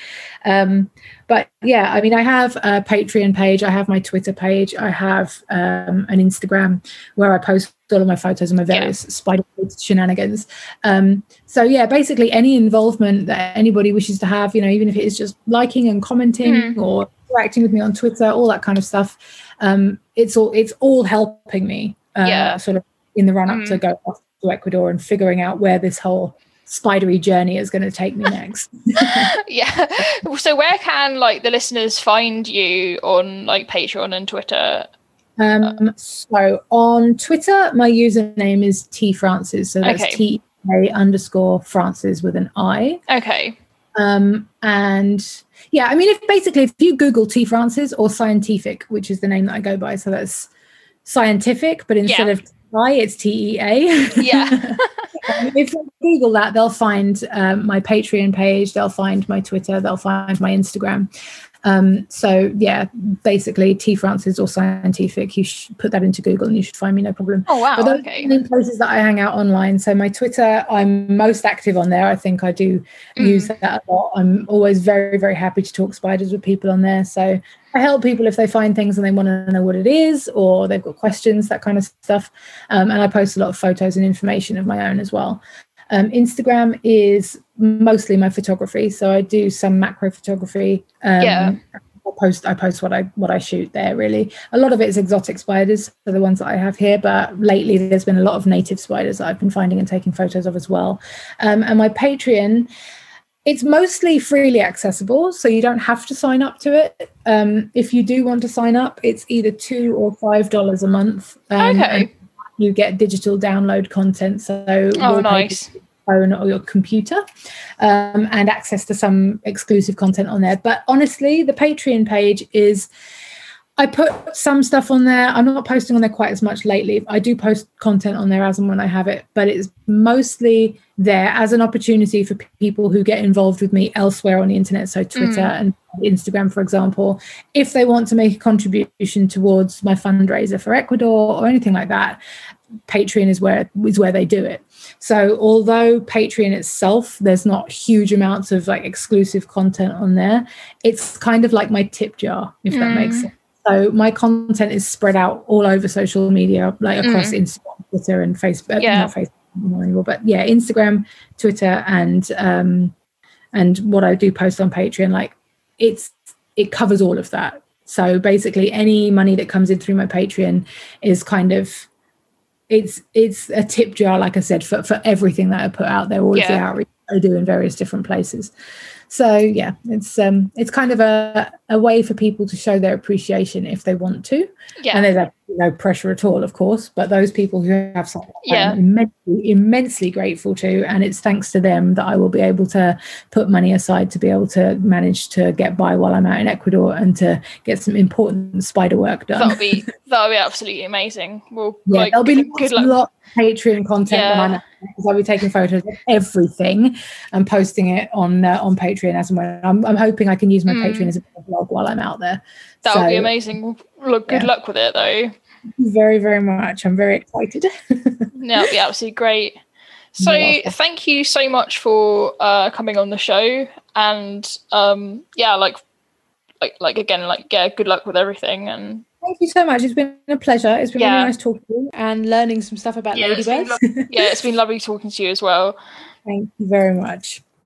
Um, but yeah, I mean, I have a Patreon page, I have my Twitter page, I have um, an Instagram where I post all of my photos and my Yeah. various spider shenanigans. Um, so yeah, basically any involvement that anybody wishes to have, you know, even if it is just liking and commenting Mm. or interacting with me on Twitter, all that kind of stuff, um, it's all it's all helping me. Uh, Yeah. sort of in the run up to Mm. go off to Ecuador and figuring out where this whole spidery journey is going to take me next. yeah. So where can like the listeners find you on like Patreon and Twitter? Um, so on Twitter, my username is T Francis. So that's Okay. T A underscore Francis with an I. Okay. Um, and yeah, I mean, if basically if you Google T Francis or scientific, which is the name that I go by, so that's scientific, but instead Yeah. of I, it's T E A. Yeah. if they Google that, they'll find um, my Patreon page, they'll find my Twitter, they'll find my Instagram. Um, so yeah, basically T Francis or scientific, you should put that into Google and you should find me no problem. Oh wow. But those Okay. are the places that I hang out online. So my Twitter, I'm most active on there. I think I do Mm. use that a lot. I'm always very, very happy to talk spiders with people on there. So I help people if they find things and they want to know what it is or they've got questions, that kind of stuff. Um, and I post a lot of photos and information of my own as well. Um, Instagram is mostly my photography, so I do some macro photography. Um, Yeah. I post I post what I what I shoot there. Really, a lot of it is exotic spiders, so the ones that I have here. But lately, there's been a lot of native spiders that I've been finding and taking photos of as well. Um, and my Patreon, it's mostly freely accessible, so you don't have to sign up to it. Um, if you do want to sign up, it's either two or five dollars a month. Um, Okay. You get digital download content. So Oh nice. phone or your computer um, and access to some exclusive content on there. But honestly, the Patreon page is. I put some stuff on there. I'm not posting on there quite as much lately. I do post content on there as and when I have it, but it's mostly there as an opportunity for people who get involved with me elsewhere on the internet. So Twitter Mm. and Instagram, for example, if they want to make a contribution towards my fundraiser for Ecuador or anything like that, Patreon is where is where they do it. So although Patreon itself, there's not huge amounts of like exclusive content on there, it's kind of like my tip jar, if that makes Mm. sense. So my content is spread out all over social media, like across Instagram, Twitter, and Facebook. Mm. Yeah. Not Facebook anymore, but yeah, Instagram, Twitter, and um, and what I do post on Patreon, like it's it covers all of that. So basically, any money that comes in through my Patreon is kind of it's it's a tip jar, like I said, for for everything that I put out there, all of the outreach I do in various different places. So yeah, it's um it's kind of a a way for people to show their appreciation if they want to, Yeah. and there's absolutely no pressure at all, of course. But those people who have something, Yeah. I'm immensely, immensely grateful to, and it's thanks to them that I will be able to put money aside to be able to manage to get by while I'm out in Ecuador and to get some important spider work done. That'll be that'll be absolutely amazing. Well, Yeah, like, there'll be lots, luck. lot of Patreon content Yeah. behind that because I'll be taking photos of everything and posting it on uh, on Patreon as and when. I'm, I'm hoping I can use my Mm. Patreon as a blog while I'm out there. That would be amazing. Look, good yeah. luck with it though. Very, very much. I'm very excited. yeah, it'd be absolutely great. So thank you so much for uh, coming on the show, and um, yeah, like, like, like again, like, yeah, good luck with everything, and Thank you so much. It's been a pleasure. It's been Yeah. really nice talking to you. And learning some stuff about Yeah, ladybirds. yeah, it's been lovely talking to you as well. Thank you very much.